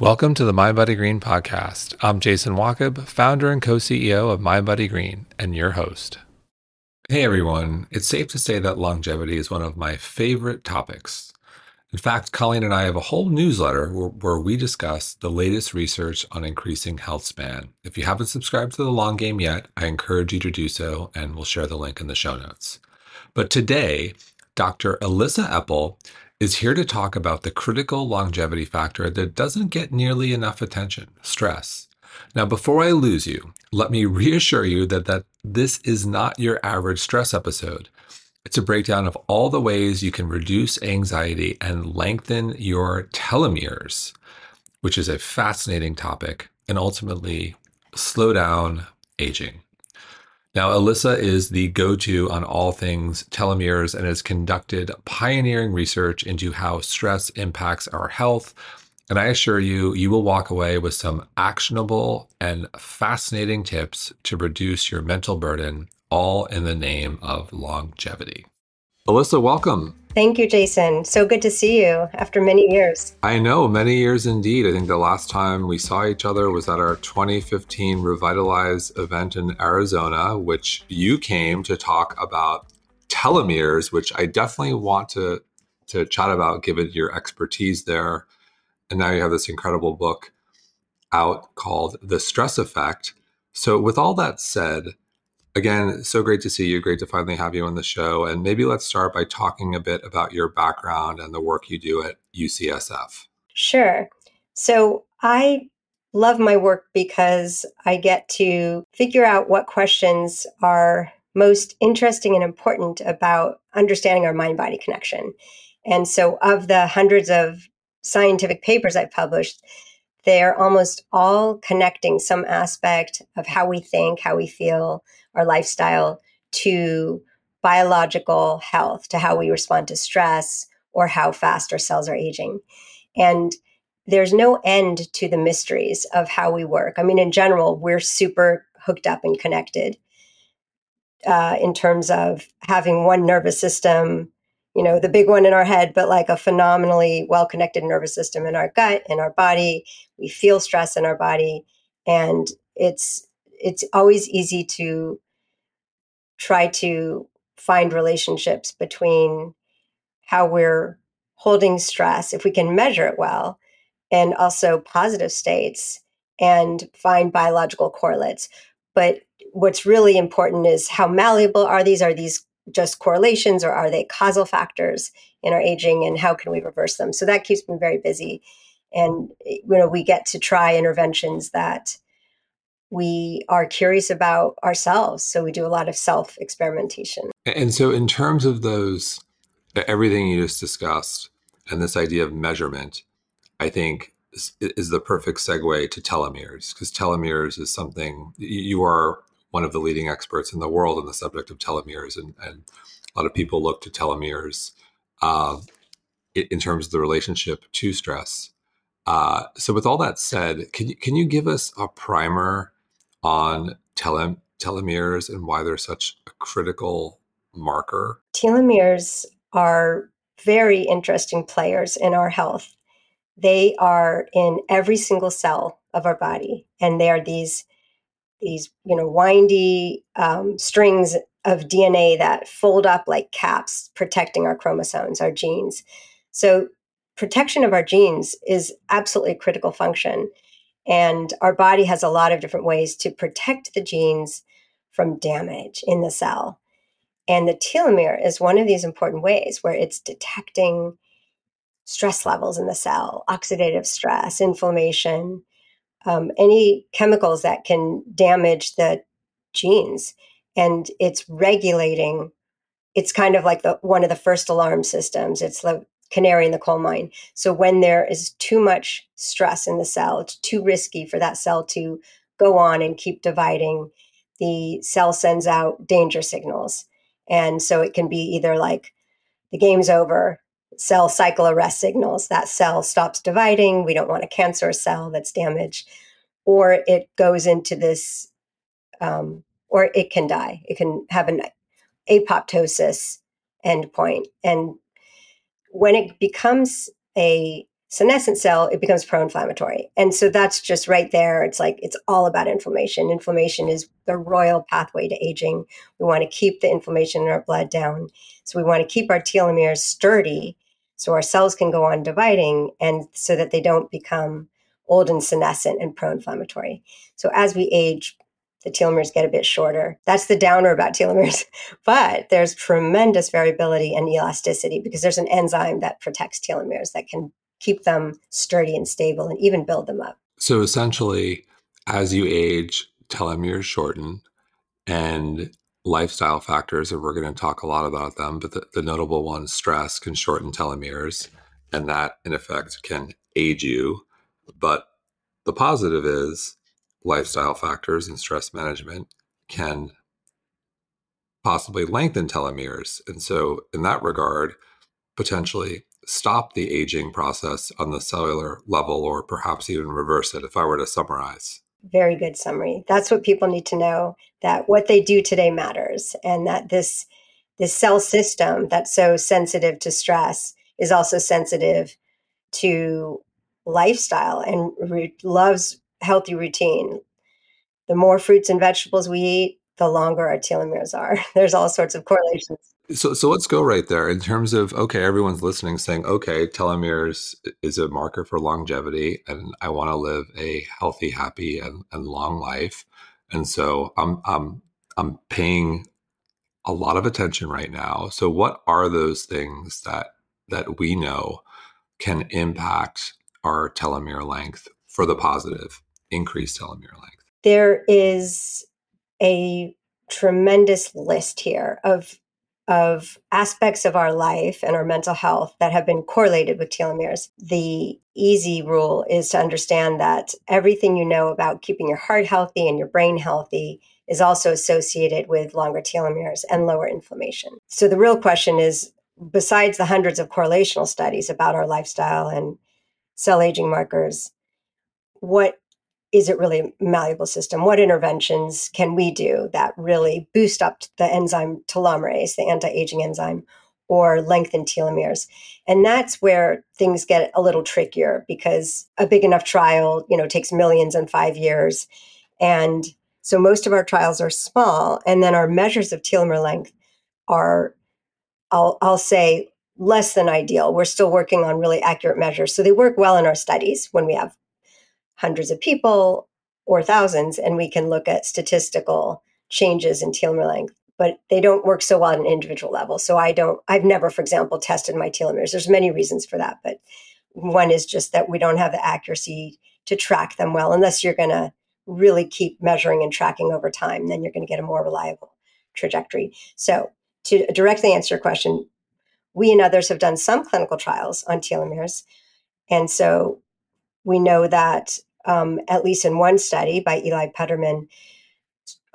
Welcome to the Mind Body Green podcast. I'm Jason Wachob, founder and co CEO of Mind Body Green, and your host. Hey everyone, it's safe to say that longevity is one of my favorite topics. In fact, Colleen and I have a whole newsletter where, where, we discuss the latest research on increasing health span. If you haven't subscribed to the long game yet, I encourage you to do so, and we'll share the link in the show notes. But today, Dr. Elissa Epel is here to talk about the critical longevity factor that doesn't get nearly enough attention stress. Now, before I lose you, let me reassure you that, that this is not your average stress episode. It's a breakdown of all the ways you can reduce anxiety and lengthen your telomeres, which is a fascinating topic, and ultimately slow down aging. Now, Elissa is the go to on all things telomeres and has conducted pioneering research into how stress impacts our health. And I assure you, you will walk away with some actionable and fascinating tips to reduce your mental burden all in the name of longevity. Elissa, welcome. Thank you, Jason. So good to see you after many years. I know, many years indeed. I think the last time we saw each other was at our 2015 Revitalize event in Arizona, which you came to talk about telomeres, which I definitely want to, to chat about given your expertise there. And now you have this incredible book out called The Stress Effect. So, with all that said, Again, so great to see you. Great to finally have you on the show. And maybe let's start by talking a bit about your background and the work you do at UCSF. Sure. So I love my work because I get to figure out what questions are most interesting and important about understanding our mind body connection. And so, of the hundreds of scientific papers I've published, they're almost all connecting some aspect of how we think, how we feel, our lifestyle to biological health, to how we respond to stress or how fast our cells are aging. And there's no end to the mysteries of how we work. I mean, in general, we're super hooked up and connected uh, in terms of having one nervous system, you know, the big one in our head, but like a phenomenally well connected nervous system in our gut, in our body. We feel stress in our body. And it's it's always easy to try to find relationships between how we're holding stress, if we can measure it well, and also positive states and find biological correlates. But what's really important is how malleable are these? Are these just correlations or are they causal factors in our aging and how can we reverse them? So that keeps me very busy. And you know, we get to try interventions that we are curious about ourselves. So we do a lot of self experimentation. And so, in terms of those, everything you just discussed and this idea of measurement, I think is, is the perfect segue to telomeres because telomeres is something you are one of the leading experts in the world on the subject of telomeres, and, and a lot of people look to telomeres uh, in terms of the relationship to stress. Uh, so, with all that said, can you can you give us a primer on telomeres and why they're such a critical marker? Telomeres are very interesting players in our health. They are in every single cell of our body, and they are these these you know windy um, strings of DNA that fold up like caps, protecting our chromosomes, our genes. So protection of our genes is absolutely a critical function. And our body has a lot of different ways to protect the genes from damage in the cell. And the telomere is one of these important ways where it's detecting stress levels in the cell, oxidative stress, inflammation, um, any chemicals that can damage the genes. And it's regulating, it's kind of like the one of the first alarm systems. It's the canary in the coal mine. So when there is too much stress in the cell, it's too risky for that cell to go on and keep dividing. The cell sends out danger signals. And so it can be either like the game's over, cell cycle arrest signals, that cell stops dividing, we don't want a cancer cell that's damaged, or it goes into this, um, or it can die. It can have an apoptosis endpoint. And when it becomes a senescent cell, it becomes pro inflammatory. And so that's just right there. It's like it's all about inflammation. Inflammation is the royal pathway to aging. We want to keep the inflammation in our blood down. So we want to keep our telomeres sturdy so our cells can go on dividing and so that they don't become old and senescent and pro inflammatory. So as we age, the telomeres get a bit shorter. That's the downer about telomeres. But there's tremendous variability and elasticity because there's an enzyme that protects telomeres that can keep them sturdy and stable and even build them up. So essentially, as you age, telomeres shorten and lifestyle factors, and we're going to talk a lot about them, but the, the notable ones stress can shorten telomeres, and that in effect can age you. But the positive is lifestyle factors and stress management can possibly lengthen telomeres. And so, in that regard, potentially stop the aging process on the cellular level or perhaps even reverse it if I were to summarize. Very good summary. That's what people need to know that what they do today matters and that this this cell system that's so sensitive to stress is also sensitive to lifestyle and re- loves healthy routine. The more fruits and vegetables we eat, the longer our telomeres are. There's all sorts of correlations. So, so let's go right there in terms of okay, everyone's listening, saying, okay, telomeres is a marker for longevity, and I want to live a healthy, happy, and, and long life, and so I'm I'm I'm paying a lot of attention right now. So, what are those things that that we know can impact our telomere length for the positive, increased telomere length? There is a tremendous list here of of aspects of our life and our mental health that have been correlated with telomeres. The easy rule is to understand that everything you know about keeping your heart healthy and your brain healthy is also associated with longer telomeres and lower inflammation. So the real question is besides the hundreds of correlational studies about our lifestyle and cell aging markers, what is it really a malleable system? What interventions can we do that really boost up the enzyme telomerase, the anti-aging enzyme, or lengthen telomeres? And that's where things get a little trickier because a big enough trial, you know, takes millions in five years. And so most of our trials are small, and then our measures of telomere length are, I'll, I'll say, less than ideal. We're still working on really accurate measures. So they work well in our studies when we have hundreds of people or thousands, and we can look at statistical changes in telomere length. But they don't work so well at an individual level. So I don't. I've never, for example, tested my telomeres. There's many reasons for that, but one is just that we don't have the accuracy to track them well, unless you're going to really keep measuring and tracking over time. Then you're going to get a more reliable trajectory. So to directly answer your question, we and others have done some clinical trials on telomeres. And so we know that um, at least in one study by Eli Puterman,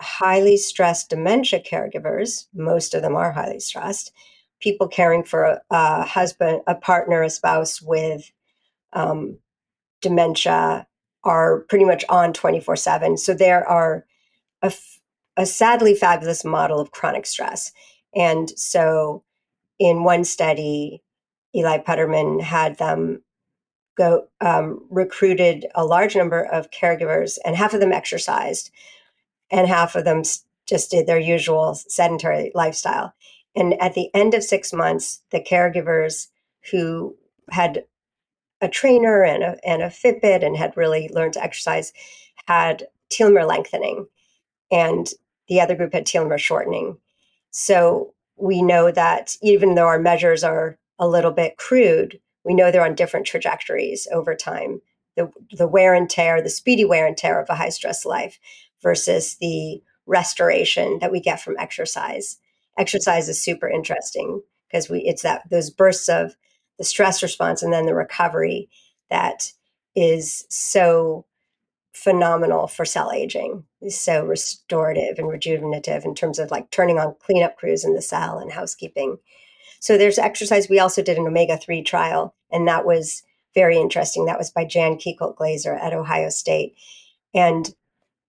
highly stressed dementia caregivers, most of them are highly stressed, people caring for a, a husband, a partner, a spouse with um, dementia are pretty much on 24 7. So there are a, a sadly fabulous model of chronic stress. And so in one study, Eli Puterman had them go um, recruited a large number of caregivers, and half of them exercised, and half of them just did their usual sedentary lifestyle. And at the end of six months, the caregivers who had a trainer and a, and a Fitbit and had really learned to exercise had telomere lengthening, and the other group had telomere shortening. So we know that even though our measures are a little bit crude, we know they're on different trajectories over time. The, the wear and tear, the speedy wear and tear of a high stress life versus the restoration that we get from exercise. Exercise is super interesting because we it's that those bursts of the stress response and then the recovery that is so phenomenal for cell aging. Is so restorative and rejuvenative in terms of like turning on cleanup crews in the cell and housekeeping. So there's exercise. We also did an omega 3 trial, and that was very interesting. That was by Jan Kiecolt Glaser at Ohio State. And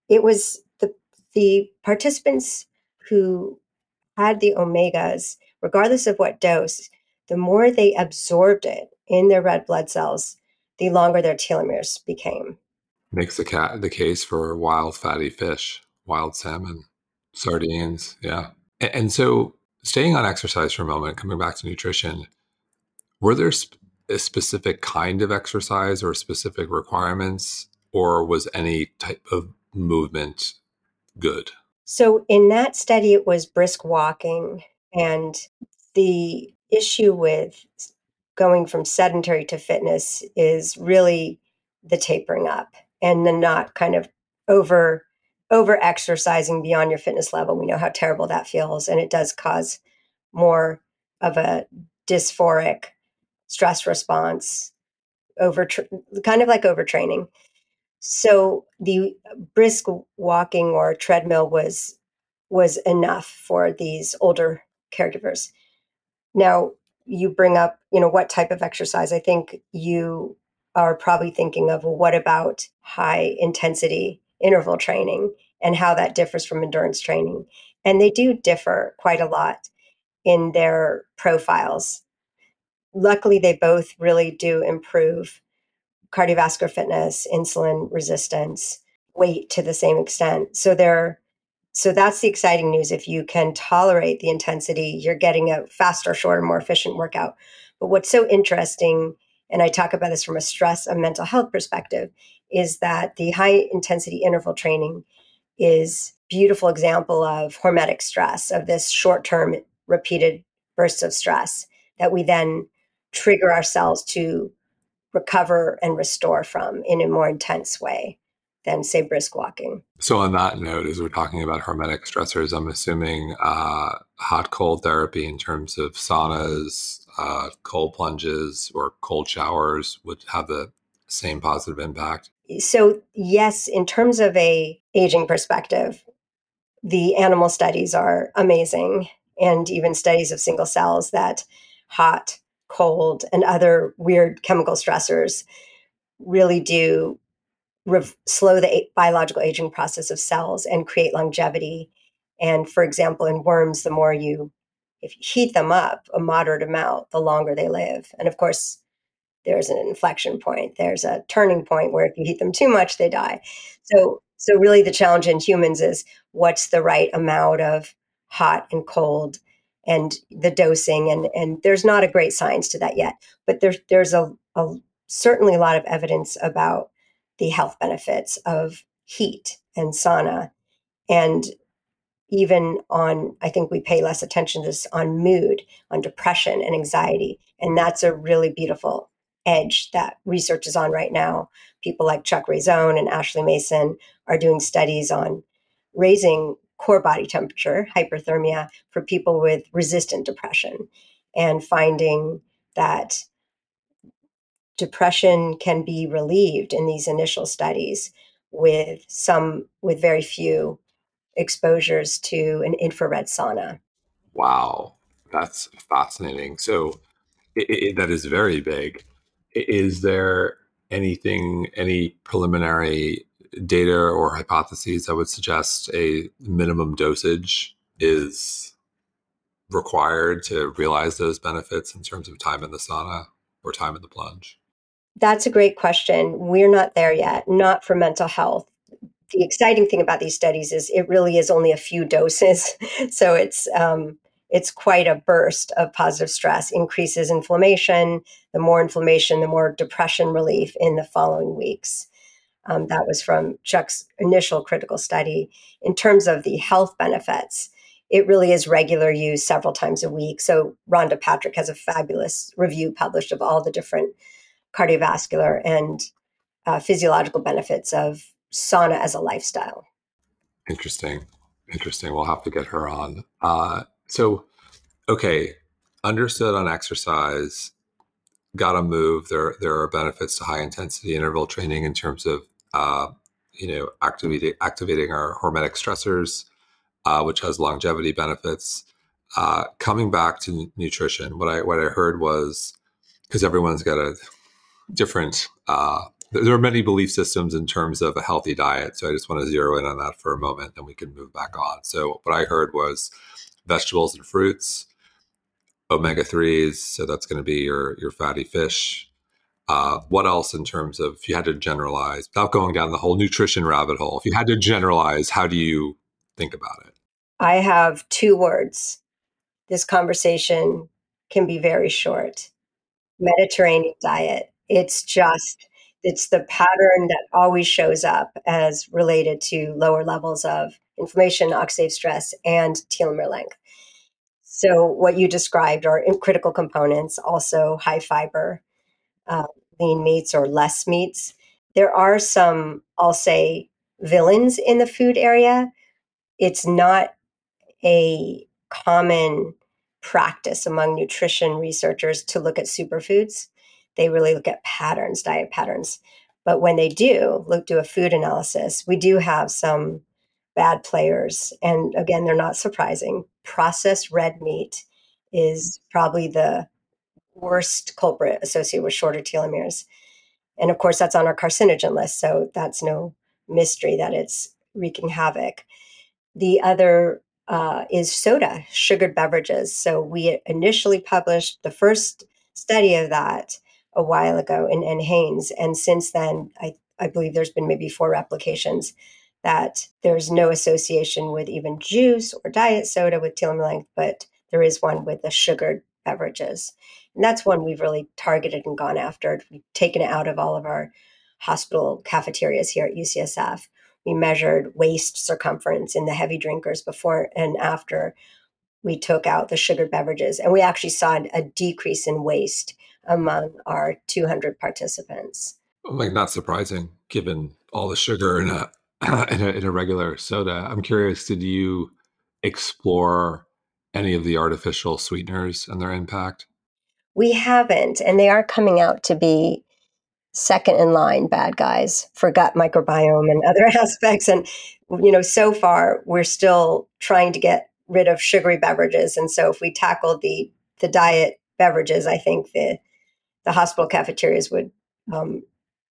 it was the, the participants who had the omegas, regardless of what dose, the more they absorbed it in their red blood cells, the longer their telomeres became. Makes the cat the case for wild fatty fish, wild salmon, sardines. Yeah. And so staying on exercise for a moment, coming back to nutrition, were there sp- a specific kind of exercise or specific requirements, or was any type of movement good? So in that study, it was brisk walking. And the issue with going from sedentary to fitness is really the tapering up and the not kind of over over exercising beyond your fitness level. We know how terrible that feels, and it does cause more of a dysphoric stress response, over kind of like overtraining. So the brisk walking or treadmill was was enough for these older caregivers. Now you bring up, you know, what type of exercise? I think you are probably thinking of well, what about high intensity interval training and how that differs from endurance training. And they do differ quite a lot in their profiles. Luckily, they both really do improve cardiovascular fitness, insulin resistance, weight to the same extent. So they're so that's the exciting news. If you can tolerate the intensity, you're getting a faster, shorter, more efficient workout. But what's so interesting, and I talk about this from a stress and mental health perspective, is that the high intensity interval training is beautiful example of hormetic stress, of this short-term repeated bursts of stress that we then trigger ourselves to recover and restore from in a more intense way than say brisk walking. So on that note, as we're talking about hormetic stressors, I'm assuming uh, hot cold therapy in terms of saunas, uh, cold plunges, or cold showers would have the same positive impact. So yes, in terms of a aging perspective, the animal studies are amazing, and even studies of single cells that hot, cold, and other weird chemical stressors really do rev- slow the biological aging process of cells and create longevity. And for example, in worms, the more you if you heat them up a moderate amount, the longer they live. And of course, there's an inflection point. There's a turning point where if you heat them too much, they die. So so really the challenge in humans is what's the right amount of hot and cold and the dosing and and there's not a great science to that yet but there's there's a, a certainly a lot of evidence about the health benefits of heat and sauna and even on i think we pay less attention to this on mood on depression and anxiety and that's a really beautiful edge that research is on right now. People like chuck raison and ashley mason are doing studies on raising core body temperature hyperthermia for people with resistant depression and finding that depression can be relieved in these initial studies with some with very few exposures to an infrared sauna. Wow. That's fascinating. So it, it, that is very big is there anything any preliminary data or hypotheses that would suggest a minimum dosage is required to realize those benefits in terms of time in the sauna or time in the plunge that's a great question. We're not there yet, not for mental health. The exciting thing about these studies is it really is only a few doses. so it's um, it's quite a burst of positive stress, increases inflammation. The more inflammation, the more depression relief in the following weeks. Um, that was from Chuck's initial critical study. In terms of the health benefits, it really is regular use several times a week. So Rhonda Patrick has a fabulous review published of all the different cardiovascular and uh, physiological benefits of sauna as a lifestyle. Interesting. Interesting. We'll have to get her on. Uh, so, okay, understood on exercise. Got to move. There, there are benefits to high intensity interval training in terms of, uh, you know, activating activating our hormetic stressors, uh, which has longevity benefits. Uh, coming back to nutrition, what I what I heard was because everyone's got a different uh, there are many belief systems in terms of a healthy diet so i just want to zero in on that for a moment and we can move back on so what i heard was vegetables and fruits omega 3s so that's going to be your your fatty fish Uh, what else in terms of if you had to generalize without going down the whole nutrition rabbit hole? If you had to generalize, how do you think about it? I have two words. This conversation can be very short. Mediterranean diet. It's just it's the pattern that always shows up as related to lower levels of inflammation, oxidative stress, and telomere length. So, what you described are critical components, also high fiber, uh, lean meats or less meats. There are some, I'll say, villains in the food area. It's not a common practice among nutrition researchers to look at superfoods. They really look at patterns, diet patterns. But when they do look do a food analysis, we do have some bad players. And again, they're not surprising. Processed red meat is probably the worst culprit associated with shorter telomeres. And of course, that's on our carcinogen list. So that's no mystery that it's wreaking havoc. The other uh, is soda, sugared beverages. So we initially published the first study of that a while ago in, Haynes, And since then, I, I believe there's been maybe four replications that there's no association with even juice or diet soda with telomere length, but there is one with the sugared beverages. And that's one we've really targeted and gone after. We've taken it out of all of our hospital cafeterias here at UCSF. We measured waist circumference in the heavy drinkers before and after we took out the sugared beverages. And we actually saw a decrease in waste among our 200 participants. Like, not surprising given all the sugar in a, uh, in a, in a regular soda. I'm curious, did you explore any of the artificial sweeteners and their impact? We haven't, and they are coming out to be second in line bad guys for gut microbiome and other aspects. And, you know, so far we're still trying to get rid of sugary beverages. And so if we tackled the the diet beverages, I think the the hospital cafeterias would, um,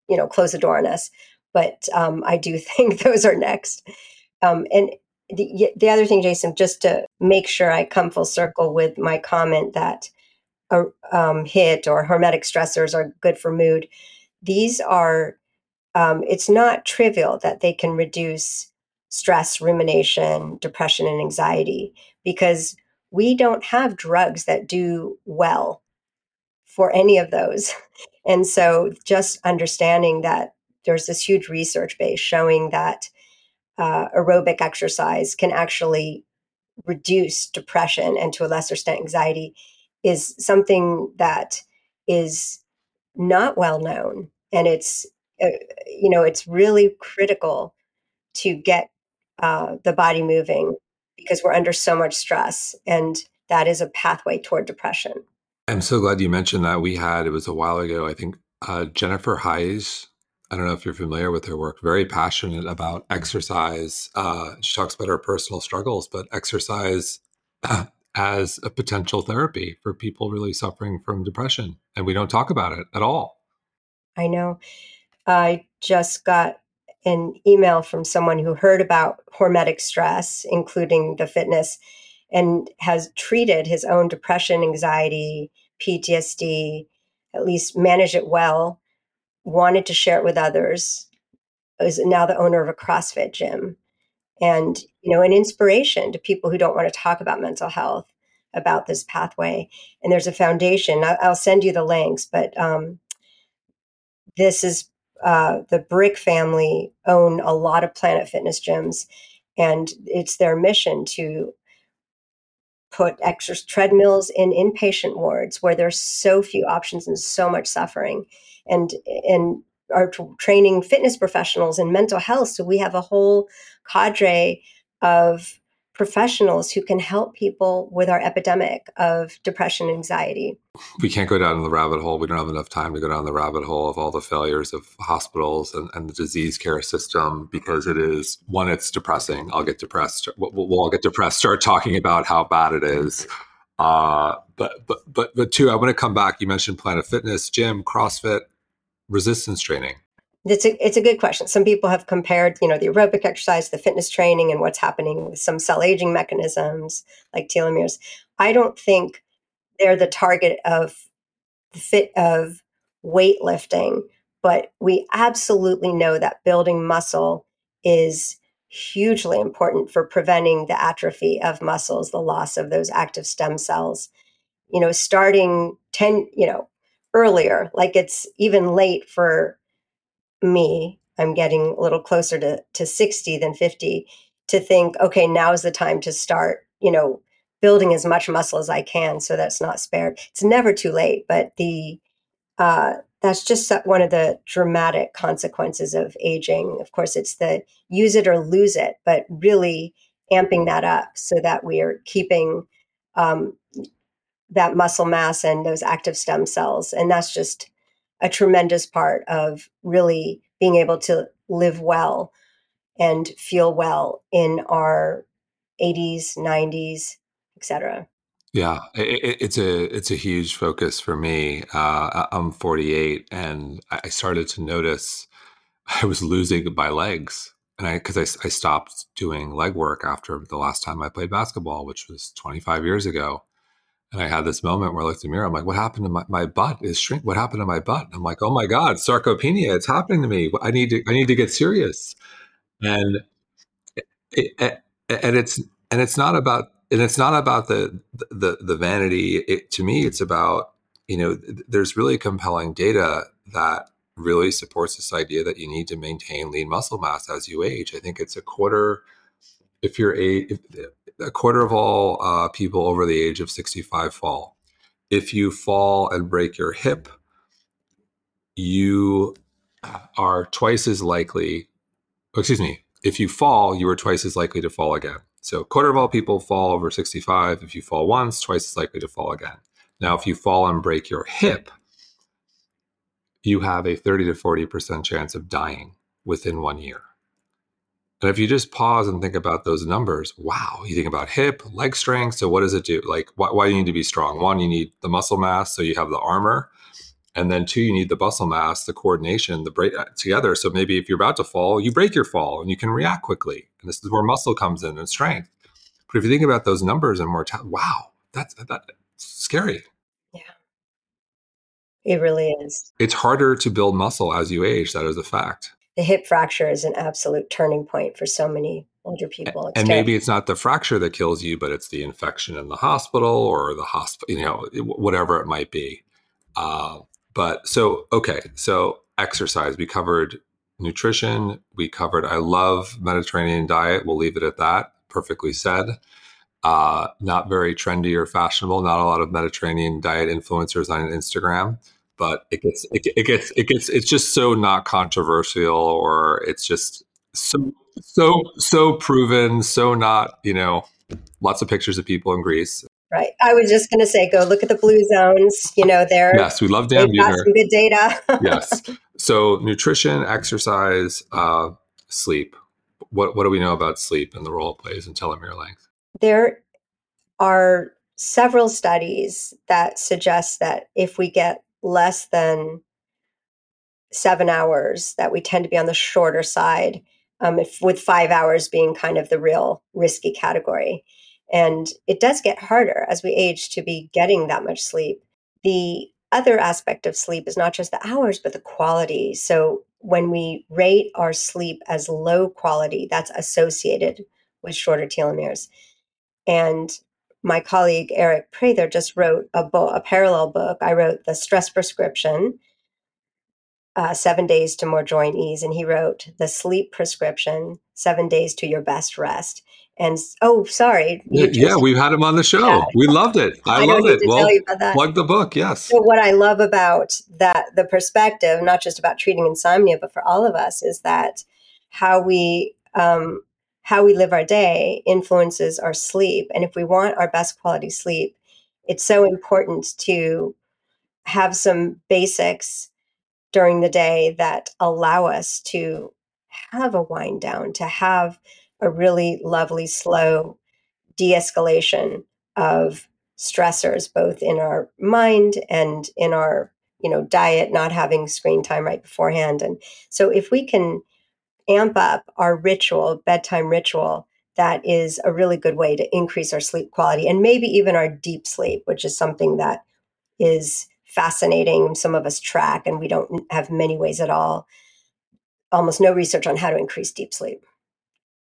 you know, close the door on us. But um, I do think those are next. Um, and the, the other thing, Jason, just to make sure I come full circle with my comment that a um, HIIT or hormetic stressors are good for mood these are, um, it's not trivial that they can reduce stress, rumination, depression, and anxiety because we don't have drugs that do well for any of those. And so just understanding that there's this huge research base showing that uh, aerobic exercise can actually reduce depression and to a lesser extent anxiety is something that is not well known. And it's uh, you know it's really critical to get uh, the body moving because we're under so much stress and that is a pathway toward depression. I'm so glad you mentioned that. We had it was a while ago i think uh, jennifer Heisz i don't know if you're familiar with her work very passionate about exercise uh, she talks about her personal struggles but exercise as a potential therapy for people really suffering from depression and we don't talk about it at all I know. I just got an email from someone who heard about hormetic stress, including the fitness, and has treated his own depression, anxiety, PTSD, at least managed it well, wanted to share it with others, is now the owner of a CrossFit gym. And, you know, an inspiration to people who don't want to talk about mental health about this pathway. And there's a foundation. I'll send you the links, but um, this is uh, the Brick family own a lot of Planet Fitness gyms, and it's their mission to put extra treadmills in inpatient wards where there's so few options and so much suffering, and and are training fitness professionals in mental health. So we have a whole cadre of professionals who can help people with our epidemic of depression and anxiety. We can't go down the rabbit hole. We don't have enough time to go down the rabbit hole of all the failures of hospitals and, and the disease care system because it is one, it's depressing. I'll get depressed. We'll, we'll all get depressed, start talking about how bad it is. Uh, but, but, but, but two, I want to come back. You mentioned Planet Fitness, gym, CrossFit, resistance training. It's a, it's a good question. Some people have compared, you know, the aerobic exercise, the fitness training, and what's happening with some cell aging mechanisms like telomeres. I don't think they're the target of the fit of weightlifting, but we absolutely know that building muscle is hugely important for preventing the atrophy of muscles, the loss of those active stem cells. You know, starting 10, you know, earlier, like it's even late for me. I'm getting a little closer to, to 60 than 50 to think, okay, now is the time to start, you know, building as much muscle as I can so that's not spared. It's never too late, but the uh, that's just one of the dramatic consequences of aging. Of course, it's the use it or lose it, but really amping that up so that we are keeping um, that muscle mass and those active stem cells. And that's just a tremendous part of really being able to live well and feel well in our 80s, 90s, etc. Yeah, it, it's a it's a huge focus for me. Uh, I'm 48, and I started to notice I was losing my legs, and I because I, I stopped doing leg work after the last time I played basketball, which was 25 years ago. And I had this moment where I looked in the mirror. I'm like, "What happened to my, my butt? Is shrink? What happened to my butt?" I'm like, "Oh my god, sarcopenia! It's happening to me. I need to I need to get serious." And it, it, and it's and it's not about and it's not about the the the vanity. It, to me, it's about you know there's really compelling data that really supports this idea that you need to maintain lean muscle mass as you age. I think it's a quarter if you're a if, a quarter of all uh, people over the age of 65 fall. If you fall and break your hip, you are twice as likely. Excuse me. If you fall, you are twice as likely to fall again. So, a quarter of all people fall over 65. If you fall once, twice as likely to fall again. Now, if you fall and break your hip, you have a 30 to 40% chance of dying within one year. And if you just pause and think about those numbers, wow, you think about hip, leg strength. So, what does it do? Like, why, why do you need to be strong? One, you need the muscle mass, so you have the armor. And then two, you need the muscle mass, the coordination, the break uh, together. So maybe if you're about to fall, you break your fall and you can react quickly. And this is where muscle comes in and strength. But if you think about those numbers and mortality, wow, that's that's scary. Yeah, it really is. It's harder to build muscle as you age. That is a fact. The hip fracture is an absolute turning point for so many older people. It's and terrible. maybe it's not the fracture that kills you, but it's the infection in the hospital or the hospital, you know, whatever it might be. Uh, but so, okay, so exercise, we covered nutrition, we covered, I love Mediterranean diet. We'll leave it at that. Perfectly said. Uh, not very trendy or fashionable. Not a lot of Mediterranean diet influencers on Instagram, but it gets, it, it gets, it gets, it's just so not controversial or it's just so, so, so proven, so not, you know, lots of pictures of people in Greece. Right. I was just going to say, go look at the blue zones. You know, there. Yes, we love Dan Buettner. some good data. yes. So, nutrition, exercise, uh, sleep. What what do we know about sleep and the role it plays in telomere length? There are several studies that suggest that if we get less than seven hours, that we tend to be on the shorter side. Um, if, with five hours being kind of the real risky category. And it does get harder as we age to be getting that much sleep. The other aspect of sleep is not just the hours, but the quality. So when we rate our sleep as low quality, that's associated with shorter telomeres. And my colleague Aric Prather just wrote a book, a parallel book. I wrote the stress prescription, uh, seven days to more joint ease, and he wrote the sleep prescription, seven days to your best rest. And oh, sorry. Yeah, just, yeah, we've had him on the show. Yeah. We loved it. I, I love it. Well, plug the book. Yes. So what I love about that, the perspective, not just about treating insomnia, but for all of us, is that how we um, how we live our day influences our sleep. And if we want our best quality sleep, it's so important to have some basics during the day that allow us to have a wind down, to have a really lovely, slow de escalation of stressors, both in our mind and in our you know diet not having screen time right beforehand and so if we can amp up our ritual bedtime ritual that is a really good way to increase our sleep quality and maybe even our deep sleep which is something that is fascinating. Some of us track, and we don't have many ways at all. Almost no research on how to increase deep sleep.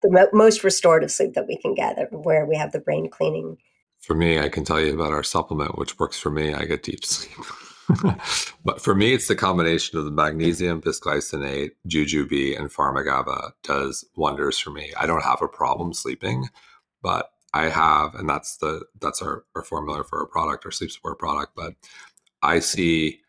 The mo- most restorative sleep that we can get, uh, where we have the brain cleaning. For me, I can tell you about our supplement, which works for me. I get deep sleep. but for me, it's the combination of the magnesium, bisglycinate, jujube, and PharmaGABA does wonders for me. I don't have a problem sleeping, but I have, and that's the that's our, our formula for our product, our sleep support product. But I see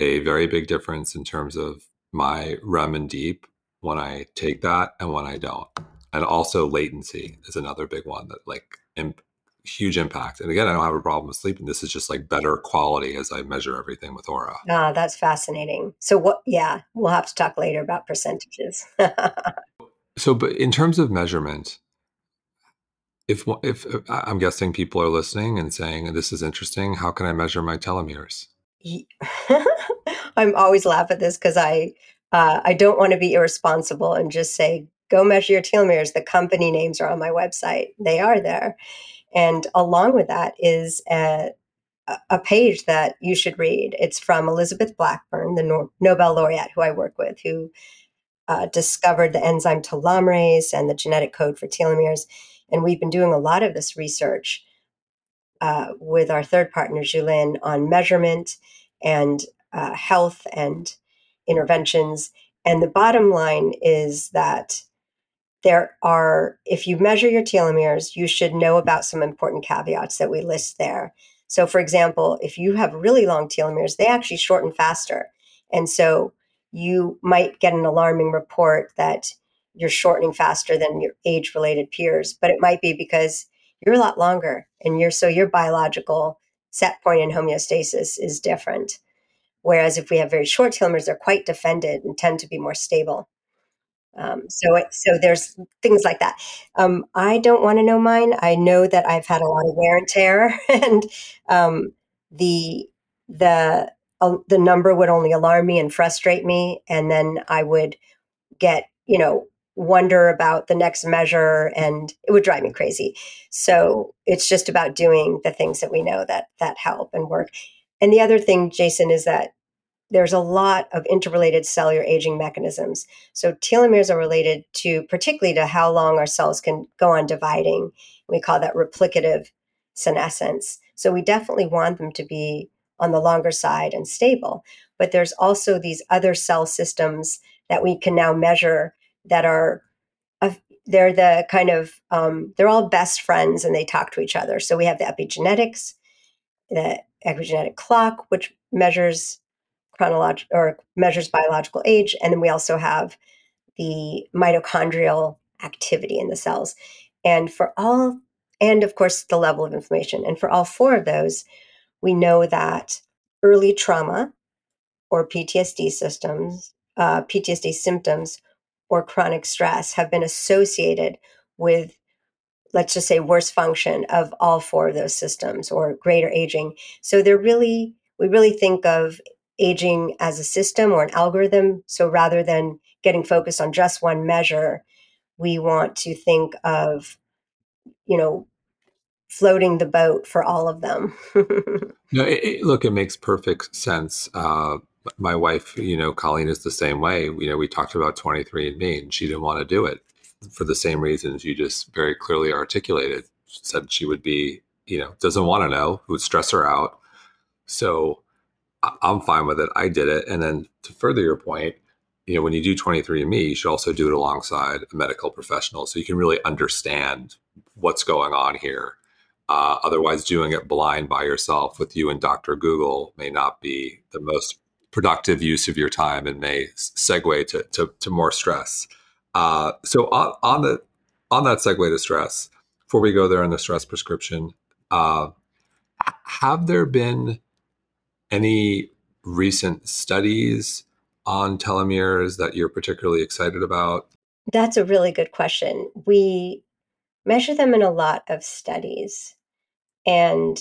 a very big difference in terms of my REM and deep when I take that and when I don't. And also latency is another big one that like imp- huge impact. And again, I don't have a problem with sleeping. This is just like better quality as I measure everything with Oura. Ah, that's fascinating. So what yeah, we'll have to talk later about percentages. so but in terms of measurement, if if I'm guessing people are listening and saying this is interesting, how can I measure my telomeres? I'm always laugh at this because I uh, I don't want to be irresponsible and just say go measure your telomeres. The company names are on my website; they are there, and along with that is a, a page that you should read. It's from Elizabeth Blackburn, the no- Nobel laureate who I work with, who uh, discovered the enzyme telomerase and the genetic code for telomeres. And we've been doing a lot of this research uh, with our third partner, Jue Lin, on measurement and uh, health and interventions. And the bottom line is that there are, if you measure your telomeres, you should know about some important caveats that we list there. So, for example, if you have really long telomeres, they actually shorten faster. And so you might get an alarming report that you're shortening faster than your age related peers, but it might be because you're a lot longer and you're so your biological set point in homeostasis is different. Whereas if we have very short telomeres, they're quite defended and tend to be more stable. Um, so it, so there's things like that. Um, I don't want to know mine. I know that I've had a lot of wear and tear, and um, the the uh, the number would only alarm me and frustrate me, and then I would get you know wonder about the next measure and it would drive me crazy so it's just about doing the things that we know that that help and work and the other thing jason is that there's a lot of interrelated cellular aging mechanisms. So telomeres are related to particularly to how long our cells can go on dividing. We call that replicative senescence. So we definitely want them to be on the longer side and stable. But there's also these other cell systems that we can now measure that are they're the kind of um, they're all best friends and they talk to each other. So we have the epigenetics the epigenetic clock which measures chronological or measures biological age and then we also have the mitochondrial activity in the cells. And for all and of course the level of inflammation. And for all four of those we know that early trauma or ptsd systems uh, ptsd symptoms or chronic stress have been associated with let's just say worse function of all four of those systems or greater aging. So they're really we really think of aging as a system or an algorithm so rather than getting focused on just one measure we want to think of you know floating the boat for all of them no it, it, look it makes perfect sense uh, my wife, you know, Colleen is the same way. You know, we talked about 23andMe and she didn't want to do it for the same reasons you just very clearly articulated. She said she would be, you know, doesn't want to know, would stress her out. So I'm fine with it. I did it. And then to further your point, you know, when you do 23andMe, you should also do it alongside a medical professional so you can really understand what's going on here. Uh, otherwise, doing it blind by yourself with you and Dr. Google may not be the most productive use of your time and may segue to, to, to more stress. Uh, so on, on the on that segue to stress, before we go there on the stress prescription, uh, have there been any recent studies on telomeres that you're particularly excited about? That's a really good question. We measure them in a lot of studies. And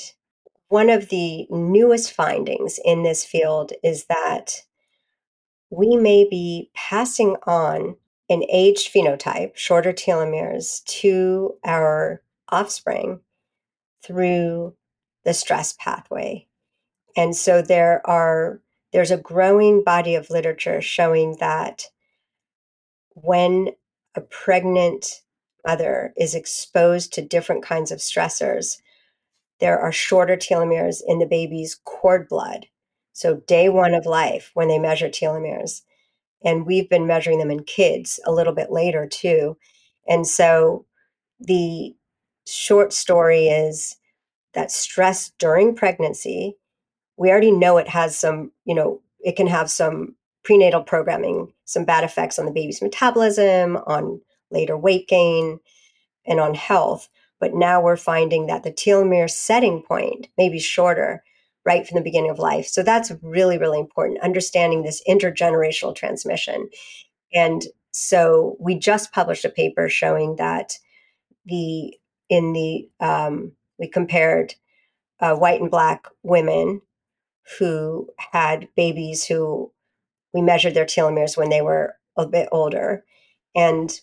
one of the newest findings in this field is that we may be passing on an aged phenotype, shorter telomeres, to our offspring through the stress pathway. And so there are there's a growing body of literature showing that when a pregnant mother is exposed to different kinds of stressors, there are shorter telomeres in the baby's cord blood. So, day one of life, when they measure telomeres, and we've been measuring them in kids a little bit later too. And so, the short story is that stress during pregnancy, we already know it has some, you know, it can have some prenatal programming, some bad effects on the baby's metabolism, on later weight gain, and on health. But now we're finding that the telomere setting point may be shorter right from the beginning of life. So that's really, really important, understanding this intergenerational transmission. And so we just published a paper showing that the in the um, we compared uh, white and black women who had babies who we measured their telomeres when they were a bit older and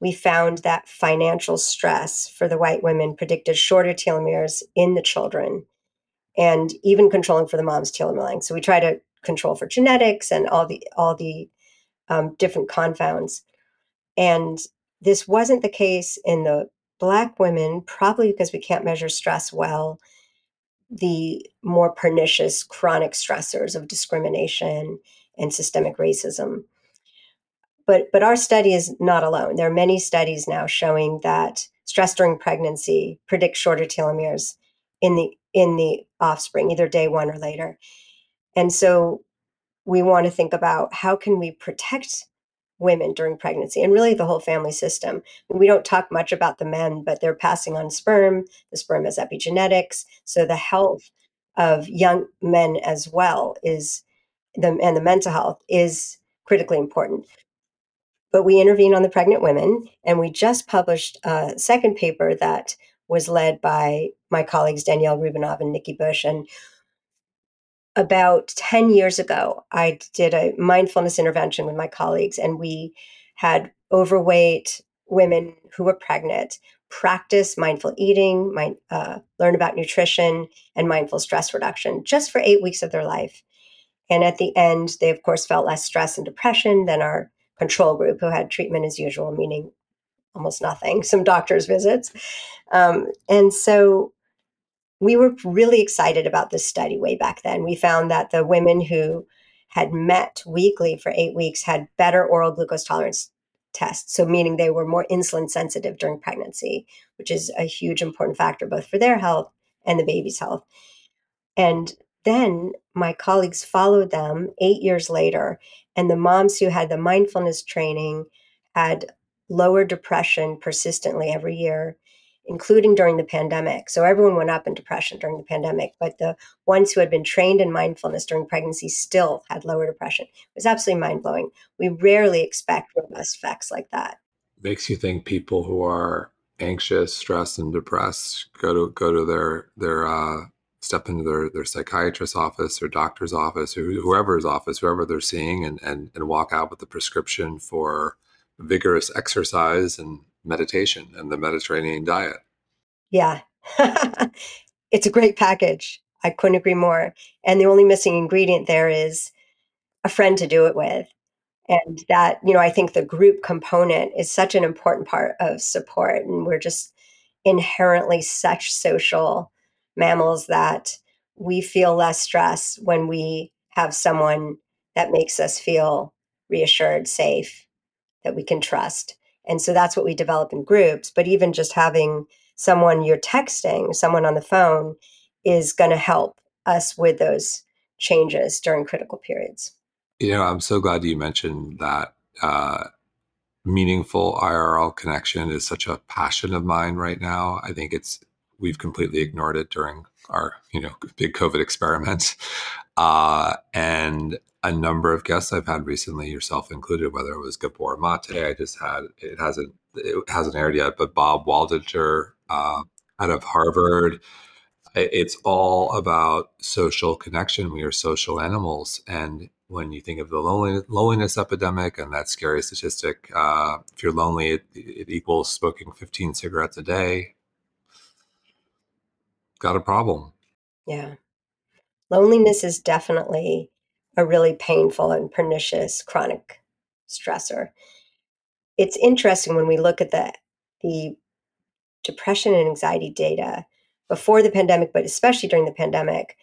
we found that financial stress for the white women predicted shorter telomeres in the children and even controlling for the mom's telomere length. So we try to control for genetics and all the all the um, different confounds. And this wasn't the case in the black women, probably because we can't measure stress well. The more pernicious chronic stressors of discrimination and systemic racism but but our study is not alone. There are many studies now showing that stress during pregnancy predicts shorter telomeres in the in the offspring, either day one or later. And so we want to think about how can we protect women during pregnancy and really the whole family system. We don't talk much about the men, but they're passing on sperm. The sperm has epigenetics. So the health of young men as well is the and the mental health is critically important but we intervene on the pregnant women. And we just published a second paper that was led by my colleagues Danielle Roubinov and Nikki Bush. And about 10 years ago, I did a mindfulness intervention with my colleagues, and we had overweight women who were pregnant practice mindful eating, mind, uh, learn about nutrition, and mindful stress reduction just for eight weeks of their life. And at the end, they, of course, felt less stress and depression than our control group who had treatment as usual, meaning almost nothing, some doctor's visits. Um, and so we were really excited about this study way back then. We found that the women who had met weekly for eight weeks had better oral glucose tolerance tests. So, meaning they were more insulin sensitive during pregnancy, which is a huge important factor both for their health and the baby's health. And then my colleagues followed them eight years later, and the moms who had the mindfulness training had lower depression persistently every year, including during the pandemic. So everyone went up in depression during the pandemic, but the ones who had been trained in mindfulness during pregnancy still had lower depression. It was absolutely mind blowing. We rarely expect robust effects like that. Makes you think people who are anxious, stressed, and depressed go to go to their their uh, step into their, their psychiatrist's office or doctor's office or whoever's office, whoever they're seeing, and, and, and walk out with a prescription for vigorous exercise and meditation and the Mediterranean diet. Yeah. it's a great package. I couldn't agree more. And the only missing ingredient there is a friend to do it with. And that, you know, I think the group component is such an important part of support. And we're just inherently such social mammals that we feel less stress when we have someone that makes us feel reassured, safe, that we can trust. And so that's what we develop in groups. But even just having someone you're texting, someone on the phone, is going to help us with those changes during critical periods. You know, I'm so glad you mentioned that uh, meaningful IRL connection is such a passion of mine right now. I think it's we've completely ignored it during our you know big COVID experiments. Uh, and a number of guests I've had recently, yourself included, whether it was Gabor Mate, I just had it hasn't it hasn't aired yet, but Bob Waldinger uh, out of Harvard. It's all about social connection. We are social animals, and when you think of the loneliness, epidemic and that scary statistic, uh, if you're lonely, it, it equals smoking 15 cigarettes a day got a problem. Yeah. Loneliness is definitely a really painful and pernicious chronic stressor. It's interesting when we look at the the depression and anxiety data before the pandemic, but especially during the pandemic.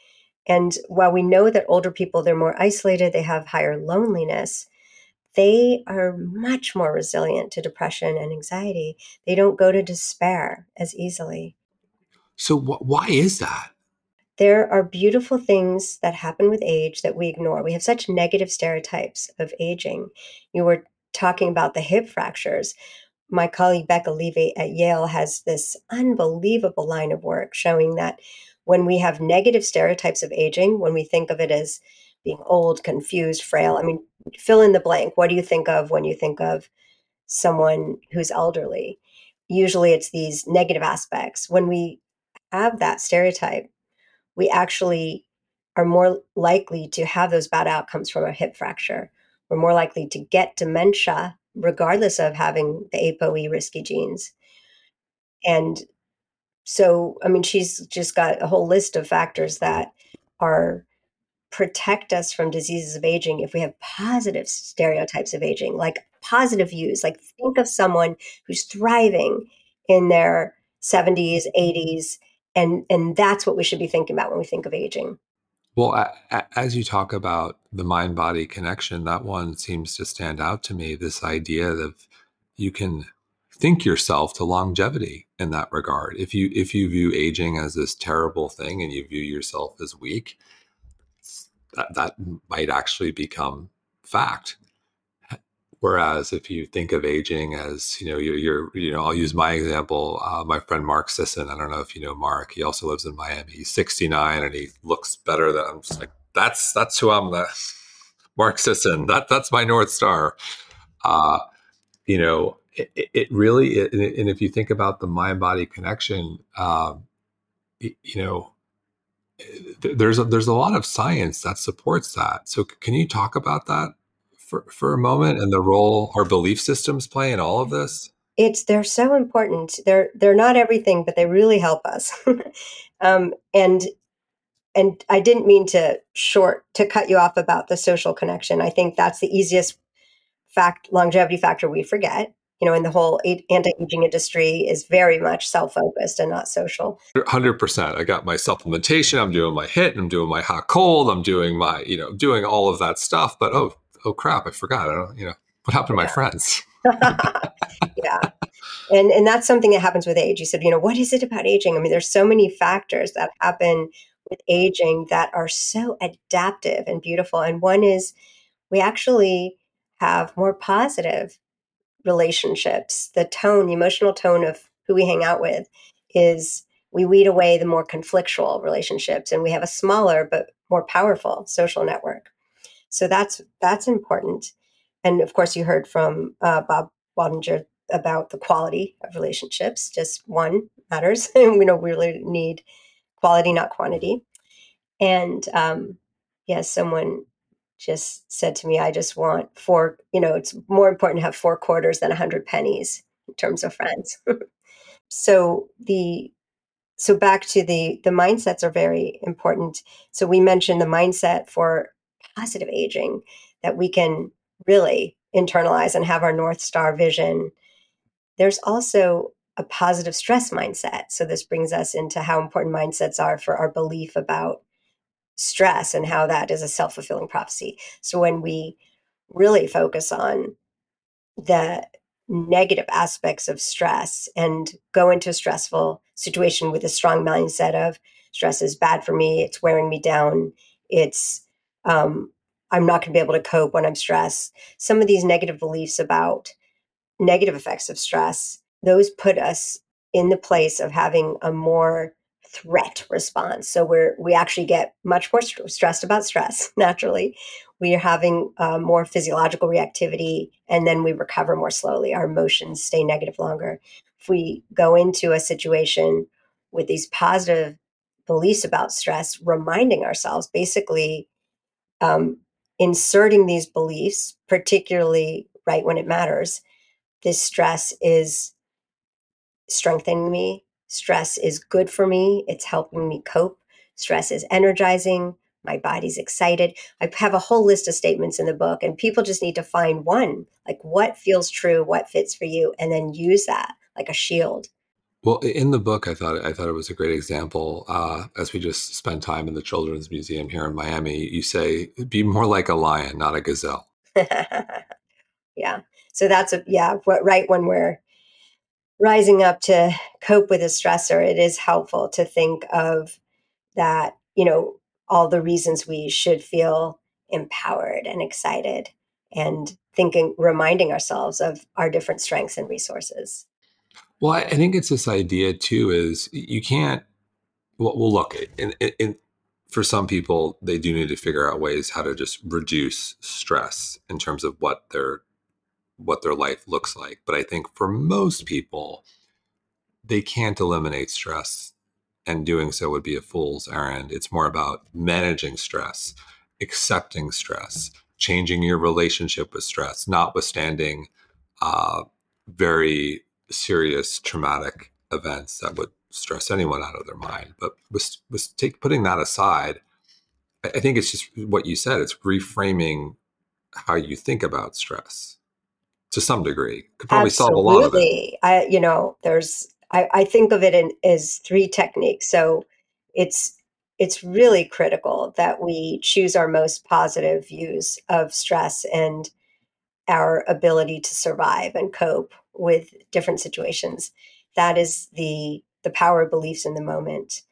And while we know that older people, they're more isolated, they have higher loneliness, they are much more resilient to depression and anxiety. They don't go to despair as easily. So, wh- why is that? There are beautiful things that happen with age that we ignore. We have such negative stereotypes of aging. You were talking about the hip fractures my colleague Becca Levy at Yale has this unbelievable line of work showing that when we have negative stereotypes of aging, when we think of it as being old, confused, frail, I mean, fill in the blank. What do you think of when you think of someone who's elderly? Usually it's these negative aspects. When we have that stereotype, we actually are more likely to have those bad outcomes from a hip fracture. We're more likely to get dementia regardless of having the ApoE risky genes. And so, I mean, she's just got a whole list of factors that are protect us from diseases of aging if we have positive stereotypes of aging, like positive views. Like, think of someone who's thriving in their 70s, 80s, and and that's what we should be thinking about when we think of aging. Well, as you talk about the mind body connection, that one seems to stand out to me. This idea of you can think yourself to longevity in that regard. If you if you view aging as this terrible thing and you view yourself as weak, that that might actually become fact. Whereas if you think of aging as, you know, you're, you're you know, I'll use my example. Uh, my friend Mark Sisson. I don't know if you know Mark. He also lives in Miami. He's 69 and he looks better than I'm just like, that's, that's who I'm the Mark Sisson. That, that's my North Star. Uh, you know, it, it really, it, and if you think about the mind body connection, um, you know, there's a, there's a lot of science that supports that. So can you talk about that? For, for a moment and the role our belief systems play in all of this? It's they're so important. They're they're not everything, but they really help us. um, and and I didn't mean to short to cut you off about the social connection. I think that's the easiest fact longevity factor we forget. You know, in the whole anti-aging industry is very much self-focused and not social. Hundred percent. I got my supplementation. I'm doing my HIIT. I'm doing my hot cold. I'm doing my you know doing all of that stuff. But oh, oh crap, I forgot. I don't, you know, what happened to my friends? yeah. And and that's something that happens with age. You said, you know, what is it about aging? I mean, there's so many factors that happen with aging that are so adaptive and beautiful. And one is we actually have more positive relationships. The tone, the emotional tone of who we hang out with is we weed away the more conflictual relationships and we have a smaller but more powerful social network. So that's that's important. And of course, you heard from uh, Bob Waldinger about the quality of relationships. Just one matters. we know we really need quality, not quantity. And um, yes, yeah, someone just said to me, I just want four, you know, it's more important to have four quarters than a hundred pennies in terms of friends. so the so back to the the mindsets are very important. So we mentioned the mindset for positive aging that we can really internalize and have our North Star vision. There's also a positive stress mindset. So, this brings us into how important mindsets are for our belief about stress and how that is a self fulfilling prophecy. So, when we really focus on the negative aspects of stress and go into a stressful situation with a strong mindset of stress is bad for me, it's wearing me down, it's um, I'm not going to be able to cope when I'm stressed. Some of these negative beliefs about negative effects of stress, those put us in the place of having a more threat response. So we're we actually get much more st- stressed about stress naturally. We are having uh, more physiological reactivity, and then we recover more slowly. Our emotions stay negative longer. If we go into a situation with these positive beliefs about stress, reminding ourselves basically um, inserting these beliefs, particularly right when it matters, this stress is strengthening me. Stress is good for me. It's helping me cope. Stress is energizing. my body's excited. I have a whole list of statements in the book, and people just need to find one like what feels true, what fits for you, and then use that like a shield. Well, in the book, I thought I thought it was a great example. Uh, as we just spent time in the Children's Museum here in Miami, you say, "Be more like a lion, not a gazelle." yeah. So that's a yeah. What right when we're rising up to cope with a stressor, it is helpful to think of that. You know, all the reasons we should feel empowered and excited, and thinking, reminding ourselves of our different strengths and resources. Well, I think it's this idea too is you can't, well, well look, in, in, for some people, they do need to figure out ways how to just reduce stress in terms of what their what their life looks like. But I think for most people, they can't eliminate stress, and doing so would be a fool's errand. It's more about managing stress, accepting stress, changing your relationship with stress, notwithstanding uh, very serious traumatic events that would stress anyone out of their mind. But was was take putting that aside, I think it's just what you said. It's reframing how you think about stress to some degree. Could probably Absolutely. solve a lot of it. I you know, there's I, I think of it in as three techniques. So it's it's really critical that we choose our most positive views of stress and our ability to survive and cope with different situations. That is the the power of beliefs in the moment.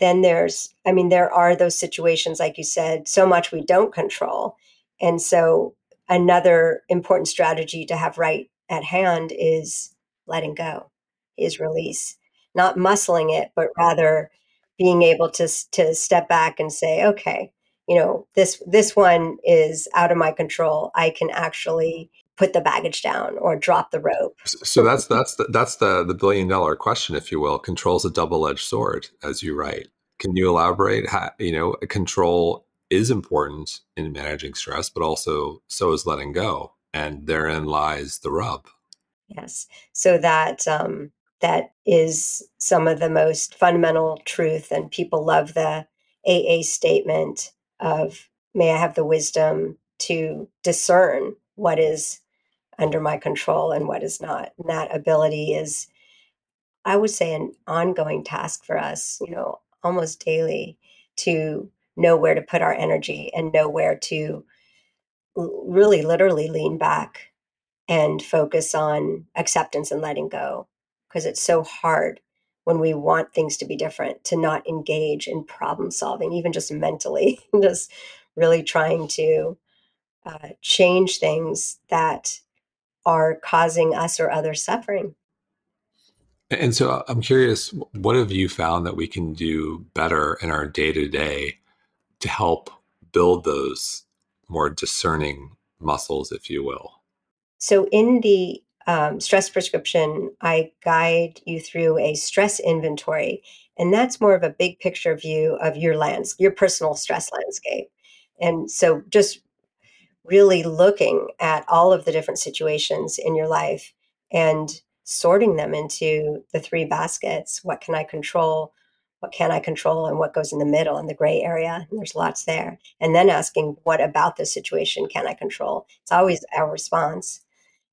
Then there's, I mean, there are those situations, like you said, so much we don't control. And so another important strategy to have right at hand is letting go, is release, not muscling it, but rather being able to to step back and say, okay, you know, this this one is out of my control. I can actually put the baggage down or drop the rope. So that's that's the, that's the the billion dollar question, if you will. Control's a double edged sword, as you write. Can you elaborate? How, you know, control is important in managing stress, but also so is letting go, and therein lies the rub. Yes. So that um, that is some of the most fundamental truth, and people love the AA statement of "May I have the wisdom to discern what is under my control and what is not. And that ability is, I would say, an ongoing task for us, you know, almost daily to know where to put our energy and know where to really literally lean back and focus on acceptance and letting go because it's so hard when we want things to be different to not engage in problem solving even just mentally just really trying to uh, change things that are causing us or others suffering. And so uh, I'm curious, what have you found that we can do better in our day to day to help build those more discerning muscles, if you will? So, in the um, stress prescription, I guide you through a stress inventory, and that's more of a big picture view of your lands, your personal stress landscape. And so, just really looking at all of the different situations in your life and sorting them into the three baskets. What can I control? What can I control? And what goes in the middle in the gray area? And there's lots there. And then asking, what about the situation can I control? It's always our response.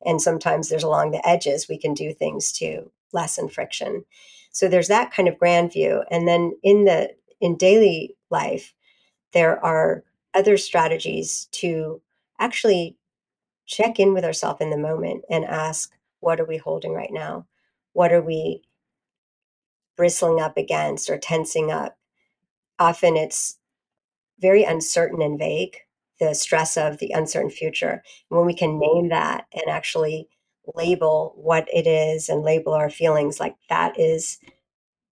And sometimes there's along the edges, we can do things to lessen friction. So there's that kind of grand view. And then in the in daily life, there are other strategies to actually check in with ourselves in the moment and ask, what are we holding right now? What are we bristling up against or tensing up? Often it's very uncertain and vague, the stress of the uncertain future. And when we can mm-hmm. name that and actually label what it is and label our feelings, like that is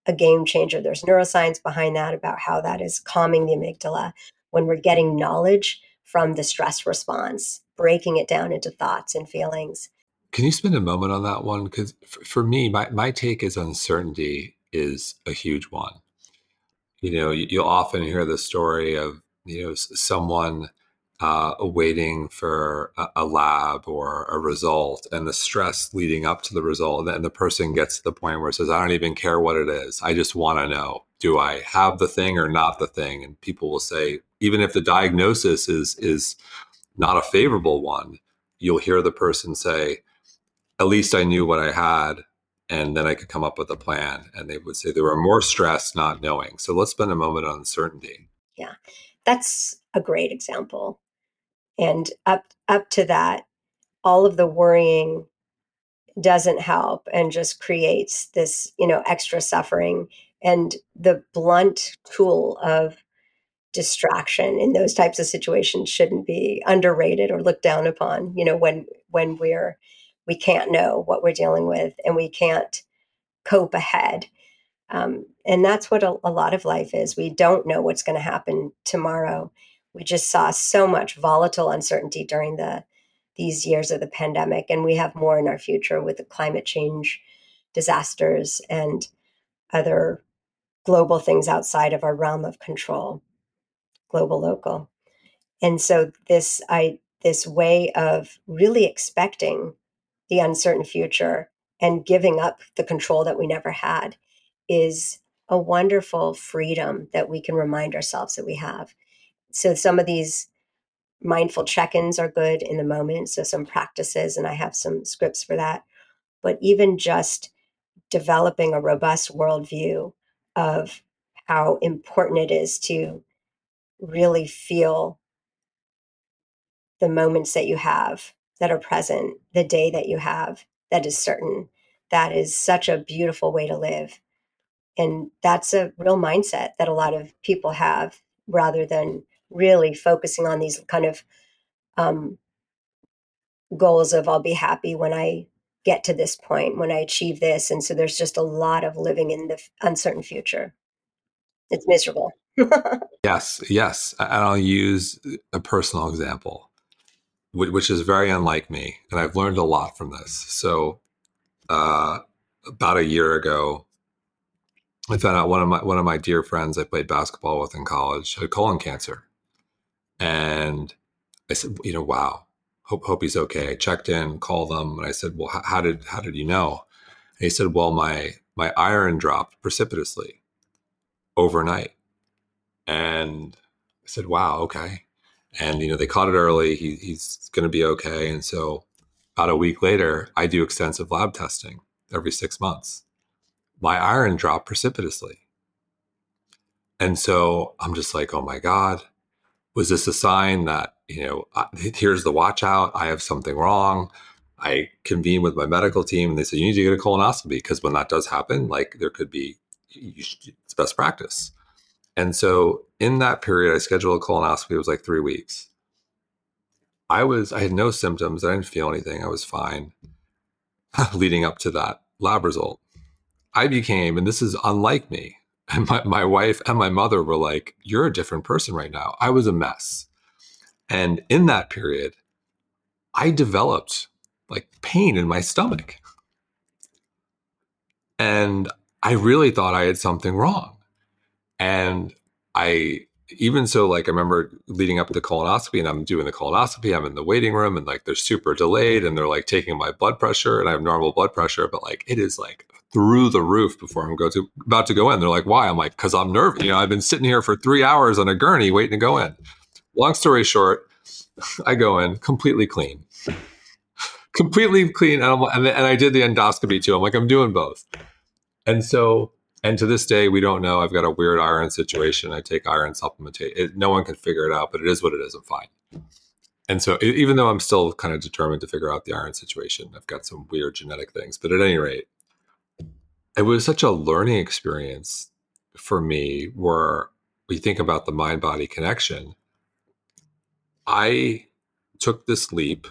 a game changer. There's neuroscience behind that about how that is calming the amygdala. When we're getting knowledge from the stress response, breaking it down into thoughts and feelings. Can you spend a moment on that one? Because for me, my, my take is uncertainty is a huge one. You know, you'll often hear the story of, you know, someone uh, waiting for a, a, lab or a result and the stress leading up to the result. And the person gets to the point where it says, I don't even care what it is. I just want to know. do I have the thing or not the thing? And people will say, even if the diagnosis is is not a favorable one, you'll hear the person say, at least I knew what I had and then I could come up with a plan. And they would say they were more stressed not knowing. So let's spend a moment on uncertainty. Yeah. That's a great example. And up up to that, all of the worrying doesn't help and just creates this, you know, extra suffering and the blunt tool of distraction in those types of situations shouldn't be underrated or looked down upon you know when when we're we can't know what we're dealing with and we can't cope ahead. Um, and that's what a, a lot of life is. We don't know what's going to happen tomorrow we just saw so much volatile uncertainty during the these years of the pandemic and we have more in our future with the climate change disasters and other global things outside of our realm of control global local. And so this i this way of really expecting the uncertain future and giving up the control that we never had is a wonderful freedom that we can remind ourselves that we have so some of these mindful check-ins are good in the moment so some practices and i have some scripts for that but even just developing a robust worldview of how important it is to really feel the moments that you have that are present, the day that you have that is certain. That is such a beautiful way to live. And that's a real mindset that a lot of people have rather than really focusing on these kind of um, goals of I'll be happy when I get to this point, when I achieve this. And so there's just a lot of living in the uncertain future. It's miserable. yes, yes. And I'll use a personal example, which is very unlike me. And I've learned a lot from this. So, uh, about a year ago, I found out one of my one of my dear friends I played basketball with in college had colon cancer, and I said, you know, wow, hope hope he's okay. I checked in, called them, and I said, well, how, did how did you know? And he said, well, my my iron dropped precipitously overnight. And I said, wow, okay. And, you know, they caught it early. He, he's going to be okay. And so about a week later, I do extensive lab testing every six months. My iron dropped precipitously. And so I'm just like, oh my God, was this a sign that, you know, here's the watch out? I have something wrong. I convene with my medical team and they say, you need to get a colonoscopy because when that does happen, like there could be, should, it's best practice. And so in that period, I scheduled a colonoscopy. It was like three weeks. I was, I had no symptoms. I didn't feel anything. I was fine leading up to that lab result. I became, and this is unlike me, and my, my wife and my mother were like, You're a different person right now. I was a mess. And in that period, I developed like pain in my stomach. And I really thought I had something wrong. And I even so, like I remember leading up to colonoscopy, and I'm doing the colonoscopy. I'm in the waiting room, and like they're super delayed, and they're like taking my blood pressure, and I have normal blood pressure, but like it is like through the roof before I'm go to about to go in. They're like, "Why?" I'm like, "Cause I'm nervous. You know, I've been sitting here for three hours on a gurney waiting to go in." Long story short, I go in completely clean, completely clean, and, and, and I did the endoscopy too. I'm like, I'm doing both, and so and to this day, we don't know. I've got a weird iron situation. I take iron supplementation. no one can figure it out, but it is what it is. I'm fine. And so, even though I'm still kind of determined to figure out the iron situation, I've got some weird genetic things. But at any rate, it was such a learning experience for me where we think about the mind body connection. I took this leap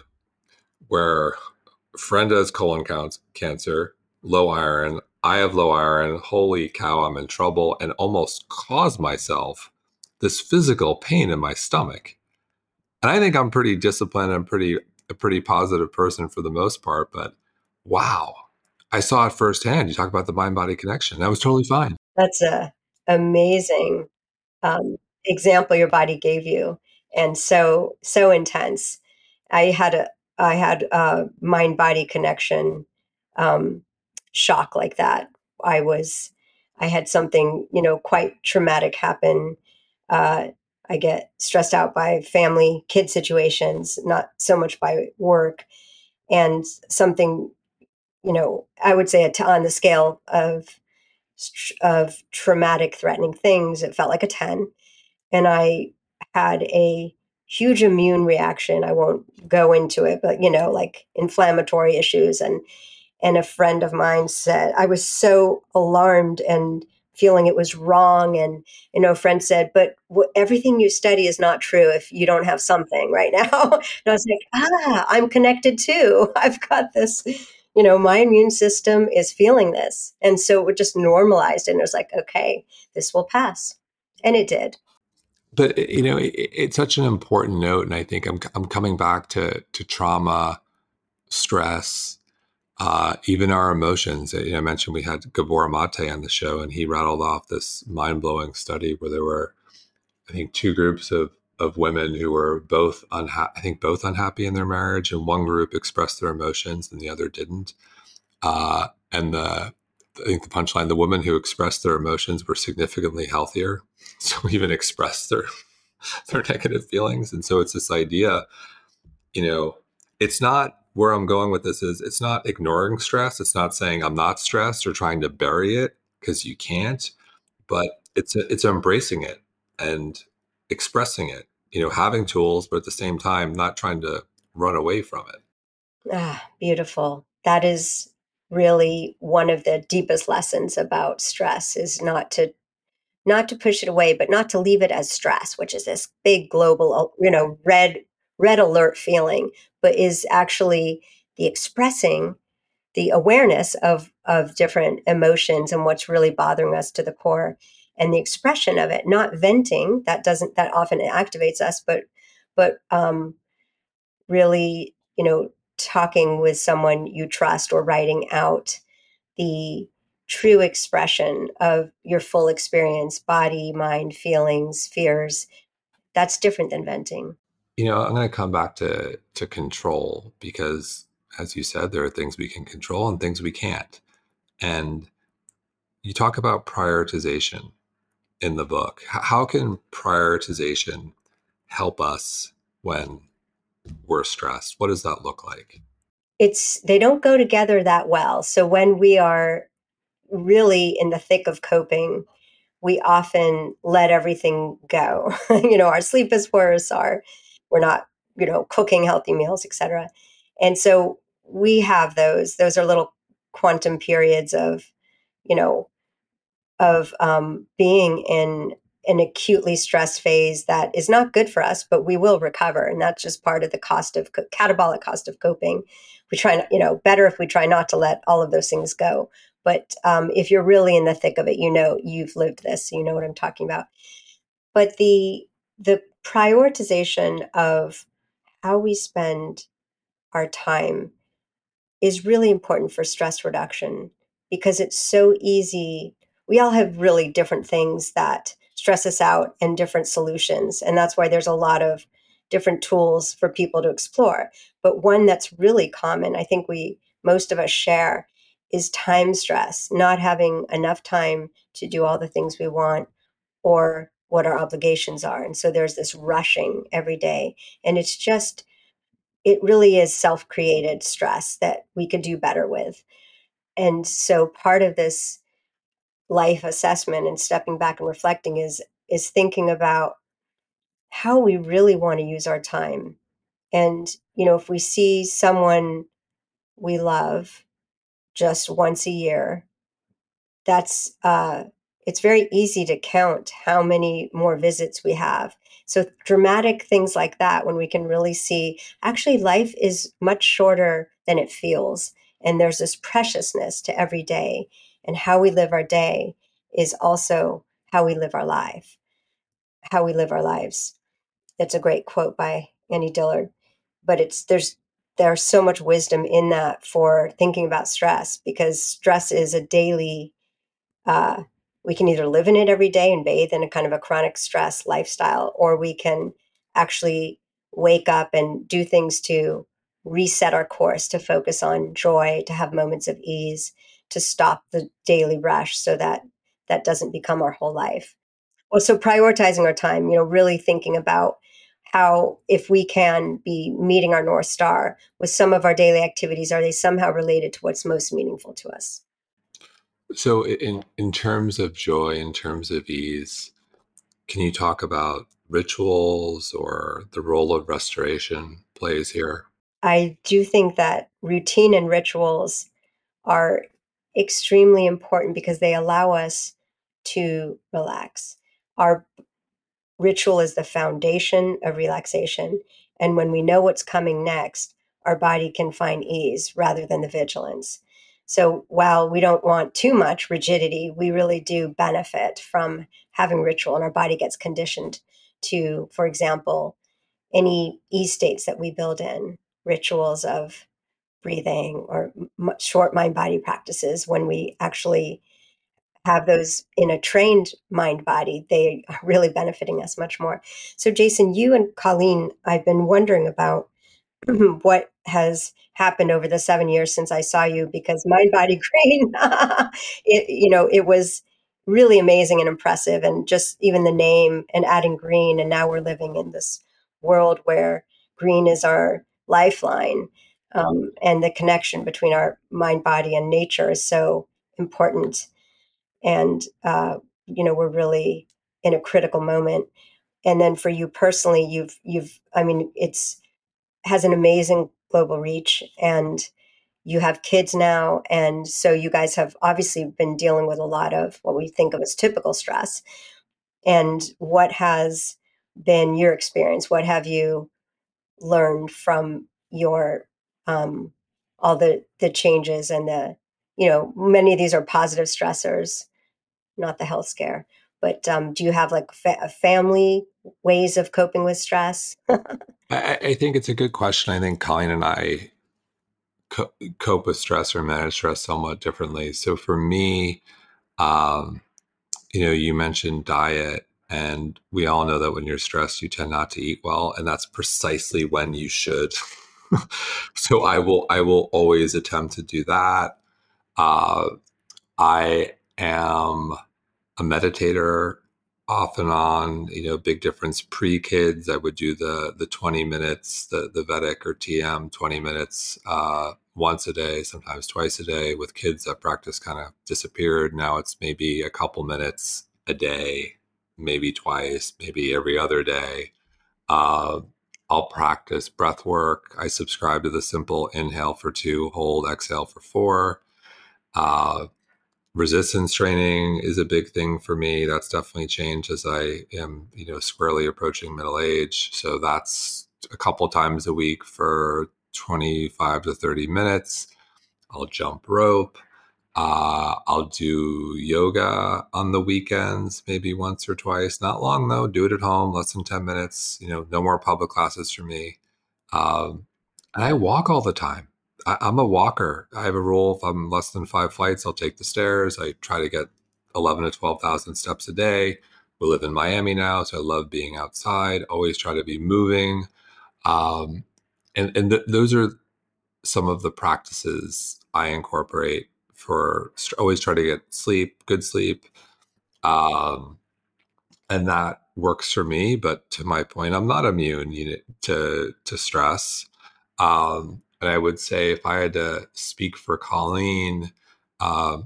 where friend has colon cancer, low iron. I have low iron. Holy cow, I'm in trouble, and almost caused myself this physical pain in my stomach. And I think I'm pretty disciplined and pretty a pretty positive person for the most part, but wow, I saw it firsthand. You talk about the mind body connection. That was totally fine. That's a amazing um, example your body gave you, and so so intense. I had a I had a mind body connection um, shock like that. I was I had something, you know, quite traumatic happen. Uh, I get stressed out by family, kid situations, not so much by work. And something, you know, I would say on the scale of of traumatic, threatening things, it felt like a ten. And I had a huge immune reaction. I won't go into it, but you know, like inflammatory issues and and a friend of mine said I was so alarmed and feeling it was wrong and you know a friend said but w- everything you study is not true if you don't have something right now and i was like ah i'm connected too i've got this you know my immune system is feeling this. And so it just normalized and it was like okay this will pass. And it did. But you know it, it's such an important note and i think i'm, I'm coming back to to trauma stress uh, even our emotions. You know, I mentioned we had Gabor Mate on the show, and he rattled off this mind blowing study where there were, I think, two groups of of women who were both unhappy. I think both unhappy in their marriage, and one group expressed their emotions and the other didn't. Uh, and the I think the punchline: the women who expressed their emotions were significantly healthier, so even expressed their their negative feelings. And so it's this idea, you know, it's not where I'm going with this is it's not ignoring stress. It's not saying I'm not stressed or trying to bury it because you can't, but it's it's embracing it and expressing it. You know, having tools, but at the same time, not trying to run away from it. Ah, beautiful. That is really one of the deepest lessons about stress is not to not to push it away, but not to leave it as stress, which is this big global, you know, red red alert feeling, but is actually the expressing the awareness of of different emotions and what's really bothering us to the core and the expression of it not venting that doesn't that often activates us but but um really you know talking with someone you trust or writing out the true expression of your full experience body mind feelings fears that's different than venting you know, I'm going to come back to to control because, as you said, there are things we can control and things we can't. And you talk about prioritization in the book. How can prioritization help us when we're stressed? What does that look like? It's they don't go together that well. So when we are really in the thick of coping, we often let everything go. you know, our sleep is worse, our we're not you know cooking healthy meals etc and so we have those those are little quantum periods of you know of um, being in an acutely stressed phase that is not good for us but we will recover and that's just part of the cost of catabolic cost of coping we try you know better if we try not to let all of those things go but um, if you're really in the thick of it you know you've lived this so you know what i'm talking about but the the prioritization of how we spend our time is really important for stress reduction because it's so easy. We all have really different things that stress us out and different solutions. And that's why there's a lot of different tools for people to explore. But one that's really common, I think we most of us share, is time stress, not having enough time to do all the things we want or what our obligations are. And so there's this rushing every day. And it's just, it really is self created stress that we could do better with. And so part of this life assessment and stepping back and reflecting is is thinking about how we really want to use our time. And you know, if we see someone we love just once a year, that's uh it's very easy to count how many more visits we have. So, dramatic things like that, when we can really see actually life is much shorter than it feels. And there's this preciousness to every day. And how we live our day is also how we live our life, how we live our lives. That's a great quote by Annie Dillard. But it's there's there's so much wisdom in that for thinking about stress because stress is a daily uh, we can either live in it every day and bathe in a kind of a chronic stress lifestyle, or we can actually wake up and do things to reset our course, to focus on joy, to have moments of ease, to stop the daily rush so that that doesn't become our whole life. Well, so prioritizing our time, you know, really thinking about how if we can be meeting our north star with some of our daily activities are they somehow related to what's most meaningful to us so in in terms of joy in terms of ease can you talk about rituals or the role of restoration plays here i do think that routine and rituals are extremely important because they allow us to relax our Ritual is the foundation of relaxation. And when we know what's coming next, our body can find ease rather than the vigilance. So while we don't want too much rigidity, we really do benefit from having ritual, and our body gets conditioned to, for example, any ease states that we build in, rituals of breathing or short mind body practices when we actually have those in a trained mind body, they are really benefiting us much more. So, Jason, you and Colleen, I've been wondering about what has happened over the seven years since I saw you because Mind Body Green, it, you know, it was really amazing and impressive. And just even the name and adding green. And now we're living in this world where green is our lifeline. Um, and the connection between our mind, body, and nature is so important. And uh, you know we're really in a critical moment. And then for you personally you've you've i mean it's has an amazing global reach and you have kids now. And so you guys have obviously been dealing with a lot of what we think of as typical stress. And what has been your experience? What have you learned from your um, all the the changes and the you know many of these are positive stressors not the health scare. But um, do you have like fa- family ways of coping with stress? I, I, think it's a good question. I think Colleen and I co- cope with stress or manage stress somewhat differently. So for me, um, you know, you mentioned diet, and we all know that when you're stressed, you tend not to eat well, and that's precisely when you should. so I will, I will always attempt to do that. Uh, I am a meditator off and on you know big difference. Pre kids i would do the the 20 minutes the the vedic or tm 20 minutes uh, once a day sometimes twice a day. With kids that practice kind of disappeared. Now it's maybe a couple minutes a day maybe twice maybe every other day. Uh, i'll practice breath work i subscribe to the simple inhale for two hold exhale for four uh, resistance training is a big thing for me. That's definitely changed as I am, you know, squarely approaching middle age. So that's a couple times a week for 25 to 30 minutes. I'll jump rope. Uh, I'll do yoga on the weekends, maybe once or twice. Not long though. Do it at home, less than 10 minutes. You know, no more public classes for me. Um, and I walk all the time. I, am a walker. I have a rule: if I'm less than five flights, I'll take the stairs. I try to get eleven to twelve thousand steps a day. We live in Miami now, so I love being outside. Always try to be moving, um, and and th- those are some of the practices I incorporate for. Always try to get sleep, good sleep, um, and that works for me. But to my point, I'm not immune to to stress. Um, and I would say if I had to speak for Colleen, uh,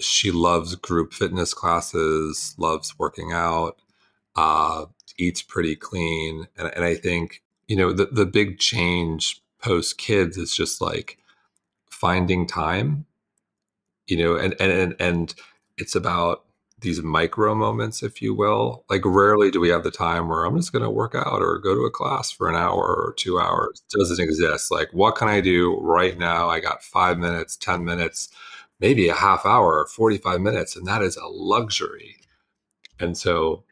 she loves group fitness classes, loves working out, uh, eats pretty clean. And, and I think, you know, the, the big change post kids is just like finding time, you know, and, and, and and it's about these micro moments, if you will. Like rarely do we have the time where I'm just going to work out or go to a class for an hour or two hours. It doesn't exist. Like, what can I do right now? I got five minutes, 10 minutes, maybe a half hour, 45 minutes, and that is a luxury. And so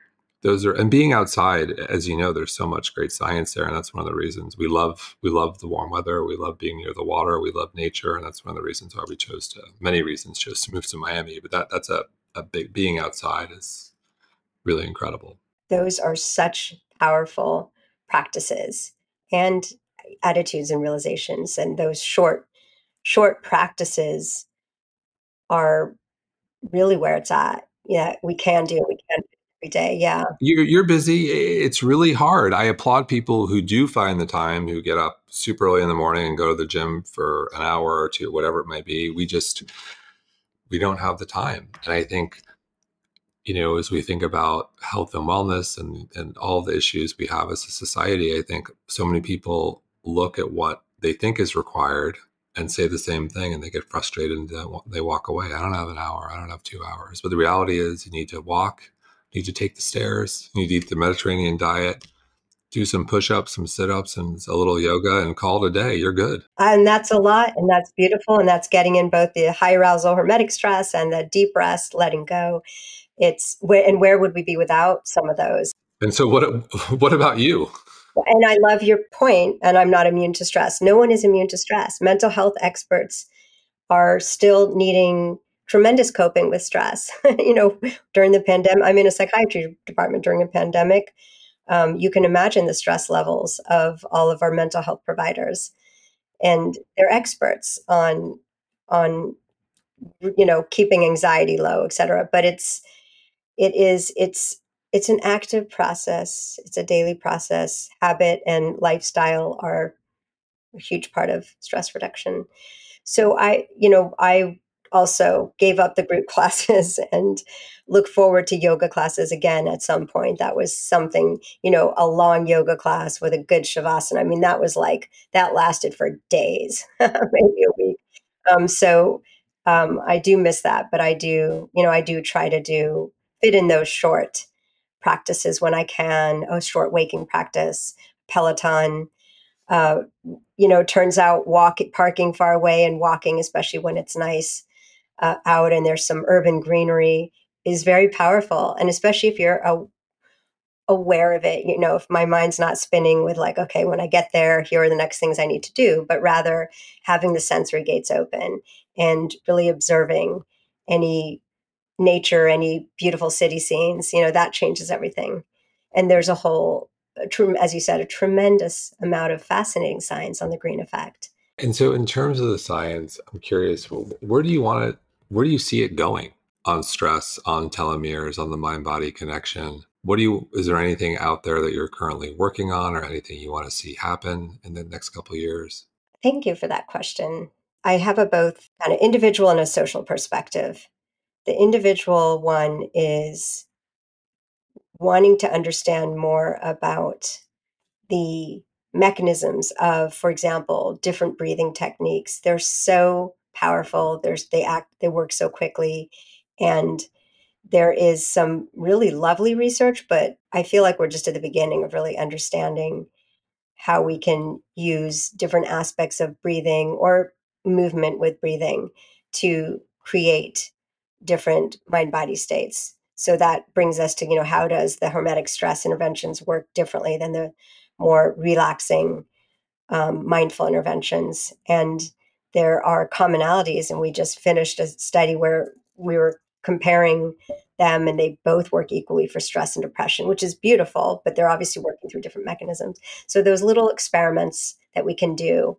those are and being outside as you know there's so much great science there and that's one of the reasons we love we love the warm weather we love being near the water we love nature and that's one of the reasons why we chose to many reasons chose to move to miami but that that's a a big being outside is really incredible. Those are such powerful practices and attitudes and realizations and those short short practices are really where it's at yeah, we can do. We can every day. Yeah. You're, you're busy. It's really hard. I applaud people who do find the time, who get up super early in the morning and go to the gym for an hour or two, whatever it might be. We just, we don't have the time. And I think, you know, as we think about health and wellness and, and all the issues we have as a society, I think so many people look at what they think is required and say the same thing and they get frustrated and they walk away. I don't have an hour. I don't have two hours. But the reality is you need to walk, need to take the stairs, you need to eat the Mediterranean diet, do some push-ups, some sit-ups and a little yoga and call it a day. You're good. And that's a lot and that's beautiful. And that's getting in both the high arousal hormetic stress and the deep rest, letting go. It's and where would we be without some of those? And so what what about you? And I love your point, and I'm not immune to stress. No one is immune to stress. Mental health experts are still needing tremendous coping with stress. you know, during the pandemic, I'm in a psychiatry department during a pandemic. Um, you can imagine the stress levels of all of our mental health providers, and they're experts on on you know keeping anxiety low, et cetera. But it's it is it's it's an active process. It's a daily process. Habit and lifestyle are a huge part of stress reduction. So I, you know, I also gave up the group classes and look forward to yoga classes again at some point. That was something, you know, a long yoga class with a good shavasana. I mean, that was like that lasted for days, maybe a week. Um, so um, I do miss that, but I do, you know, I do try to do fit in those short practices when I can, a short waking practice, Peloton. Uh, you know, turns out walk parking far away and walking, especially when it's nice uh, out and there's some urban greenery, is very powerful. And especially if you're a, aware of it, you know, if my mind's not spinning with like, okay, when I get there, here are the next things I need to do, but rather having the sensory gates open and really observing any nature, any beautiful city scenes, you know, that changes everything. And there's a whole, as you said, a tremendous amount of fascinating science on the green effect. And so, in terms of the science, I'm curious, where do you want to, where do you see it going on stress, on telomeres, on the mind body connection? What do you, is there anything out there that you're currently working on or anything you want to see happen in the next couple years? Thank you for that question. I have a both kind of individual and a social perspective. The individual one is wanting to understand more about the mechanisms of, for example, different breathing techniques. They're so powerful. There's they act they work so quickly. And there is some really lovely research, but I feel like we're just at the beginning of really understanding how we can use different aspects of breathing or movement with breathing to create different mind body states. So that brings us to, you know, how does the hormetic stress interventions work differently than the more relaxing um, mindful interventions? And there are commonalities, and we just finished a study where we were comparing them and they both work equally for stress and depression which is beautiful but they're obviously working through different mechanisms so those little experiments that we can do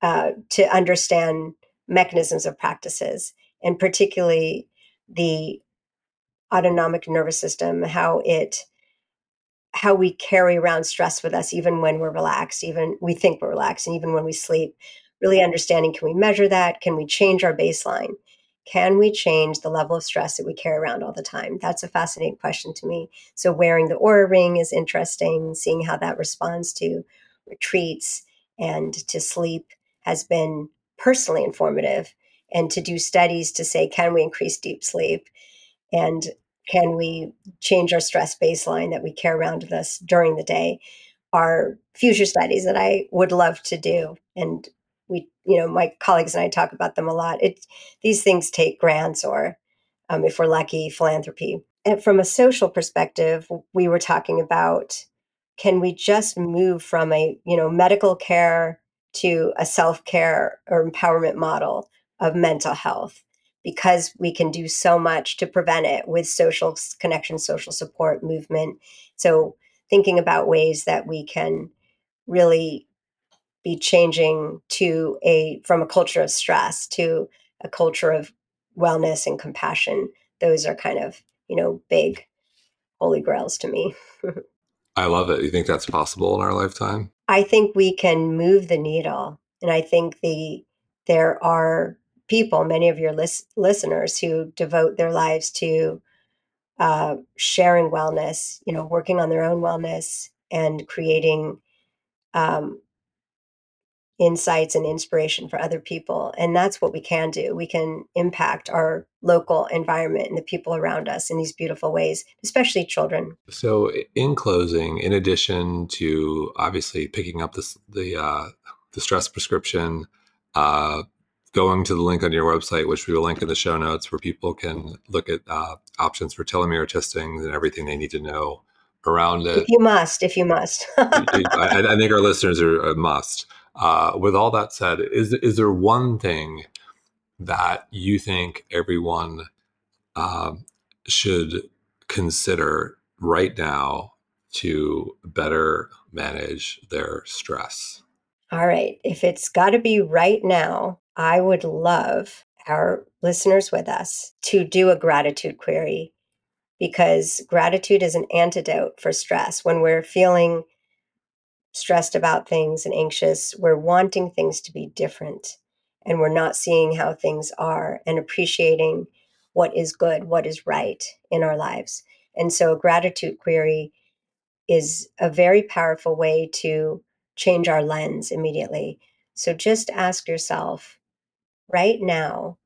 uh, to understand mechanisms of practices and particularly the autonomic nervous system, how it how we carry around stress with us even when we're relaxed, even we think we're relaxed, and even when we sleep. Really understanding can we measure that? Can we change our baseline? Can we change the level of stress that we carry around all the time? That's a fascinating question to me. So, wearing the Oura ring is interesting, seeing how that responds to retreats and to sleep has been personally informative and to do studies to say, can we increase deep sleep? And can we change our stress baseline that we carry around with us during the day? Are future studies that I would love to do. And you know, my colleagues and I talk about them a lot. It, these things take grants or, um, if we're lucky, philanthropy. And from a social perspective, we were talking about can we just move from a, you know, medical care to a self care or empowerment model of mental health because we can do so much to prevent it with social connection, social support movement. So, thinking about ways that we can really be changing to a from a culture of stress to a culture of wellness and compassion those are kind of, you know, big holy grails to me. I love it. You think that's possible in our lifetime? I think we can move the needle. And I think the there are people, many of your lis- listeners, who devote their lives to uh, sharing wellness, you know, working on their own wellness and creating um, insights and inspiration for other people. And that's what we can do. We can impact our local environment and the people around us in these beautiful ways, especially children. So, in closing, in addition to obviously picking up this, the uh, the stress prescription, uh, going to the link on your website, which we will link in the show notes, where people can look at uh, options for telomere testing and everything they need to know around it. If you must, if you must. I, I, think our listeners are a must. Uh, with all that said, is is there one thing that you think everyone uh, should consider right now to better manage their stress? All right. If it's got to be right now, I would love our listeners with us to do a gratitude query because gratitude is an antidote for stress. When we're feeling stressed about things and anxious, we're wanting things to be different and we're not seeing how things are and appreciating what is good, what is right in our lives. And so, a gratitude query is a very powerful way to change our lens immediately. So, just ask yourself right now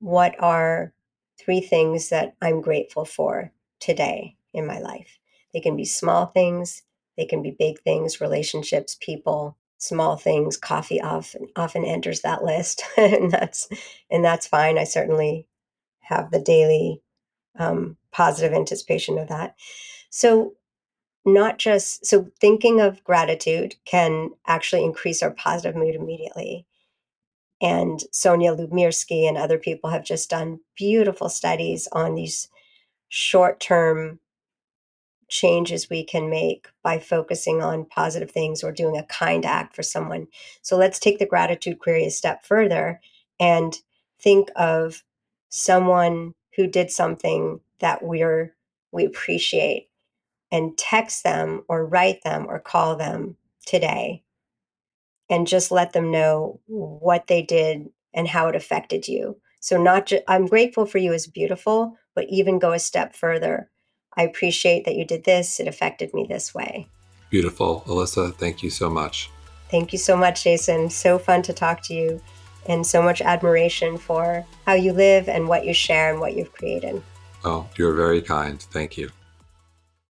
what are three things that I'm grateful for today in my life? They can be small things, they can be big things, relationships, people, small things. Coffee often often enters that list, and that's and that's fine. I certainly have the daily um, positive anticipation of that. So not just so thinking of gratitude can actually increase our positive mood immediately. And Sonja Lyubomirsky and other people have just done beautiful studies on these short term changes we can make by focusing on positive things or doing a kind act for someone. So let's take the gratitude query a step further and think of someone who did something that we're we appreciate and text them or write them or call them today and just let them know what they did and how it affected you. So not just I'm grateful for you is beautiful, but even go a step further. I appreciate that you did this. It affected me this way. Beautiful. Elissa, thank you so much. Thank you so much, Jason. So fun to talk to you and so much admiration for how you live and what you share and what you've created. Oh, you're very kind. Thank you.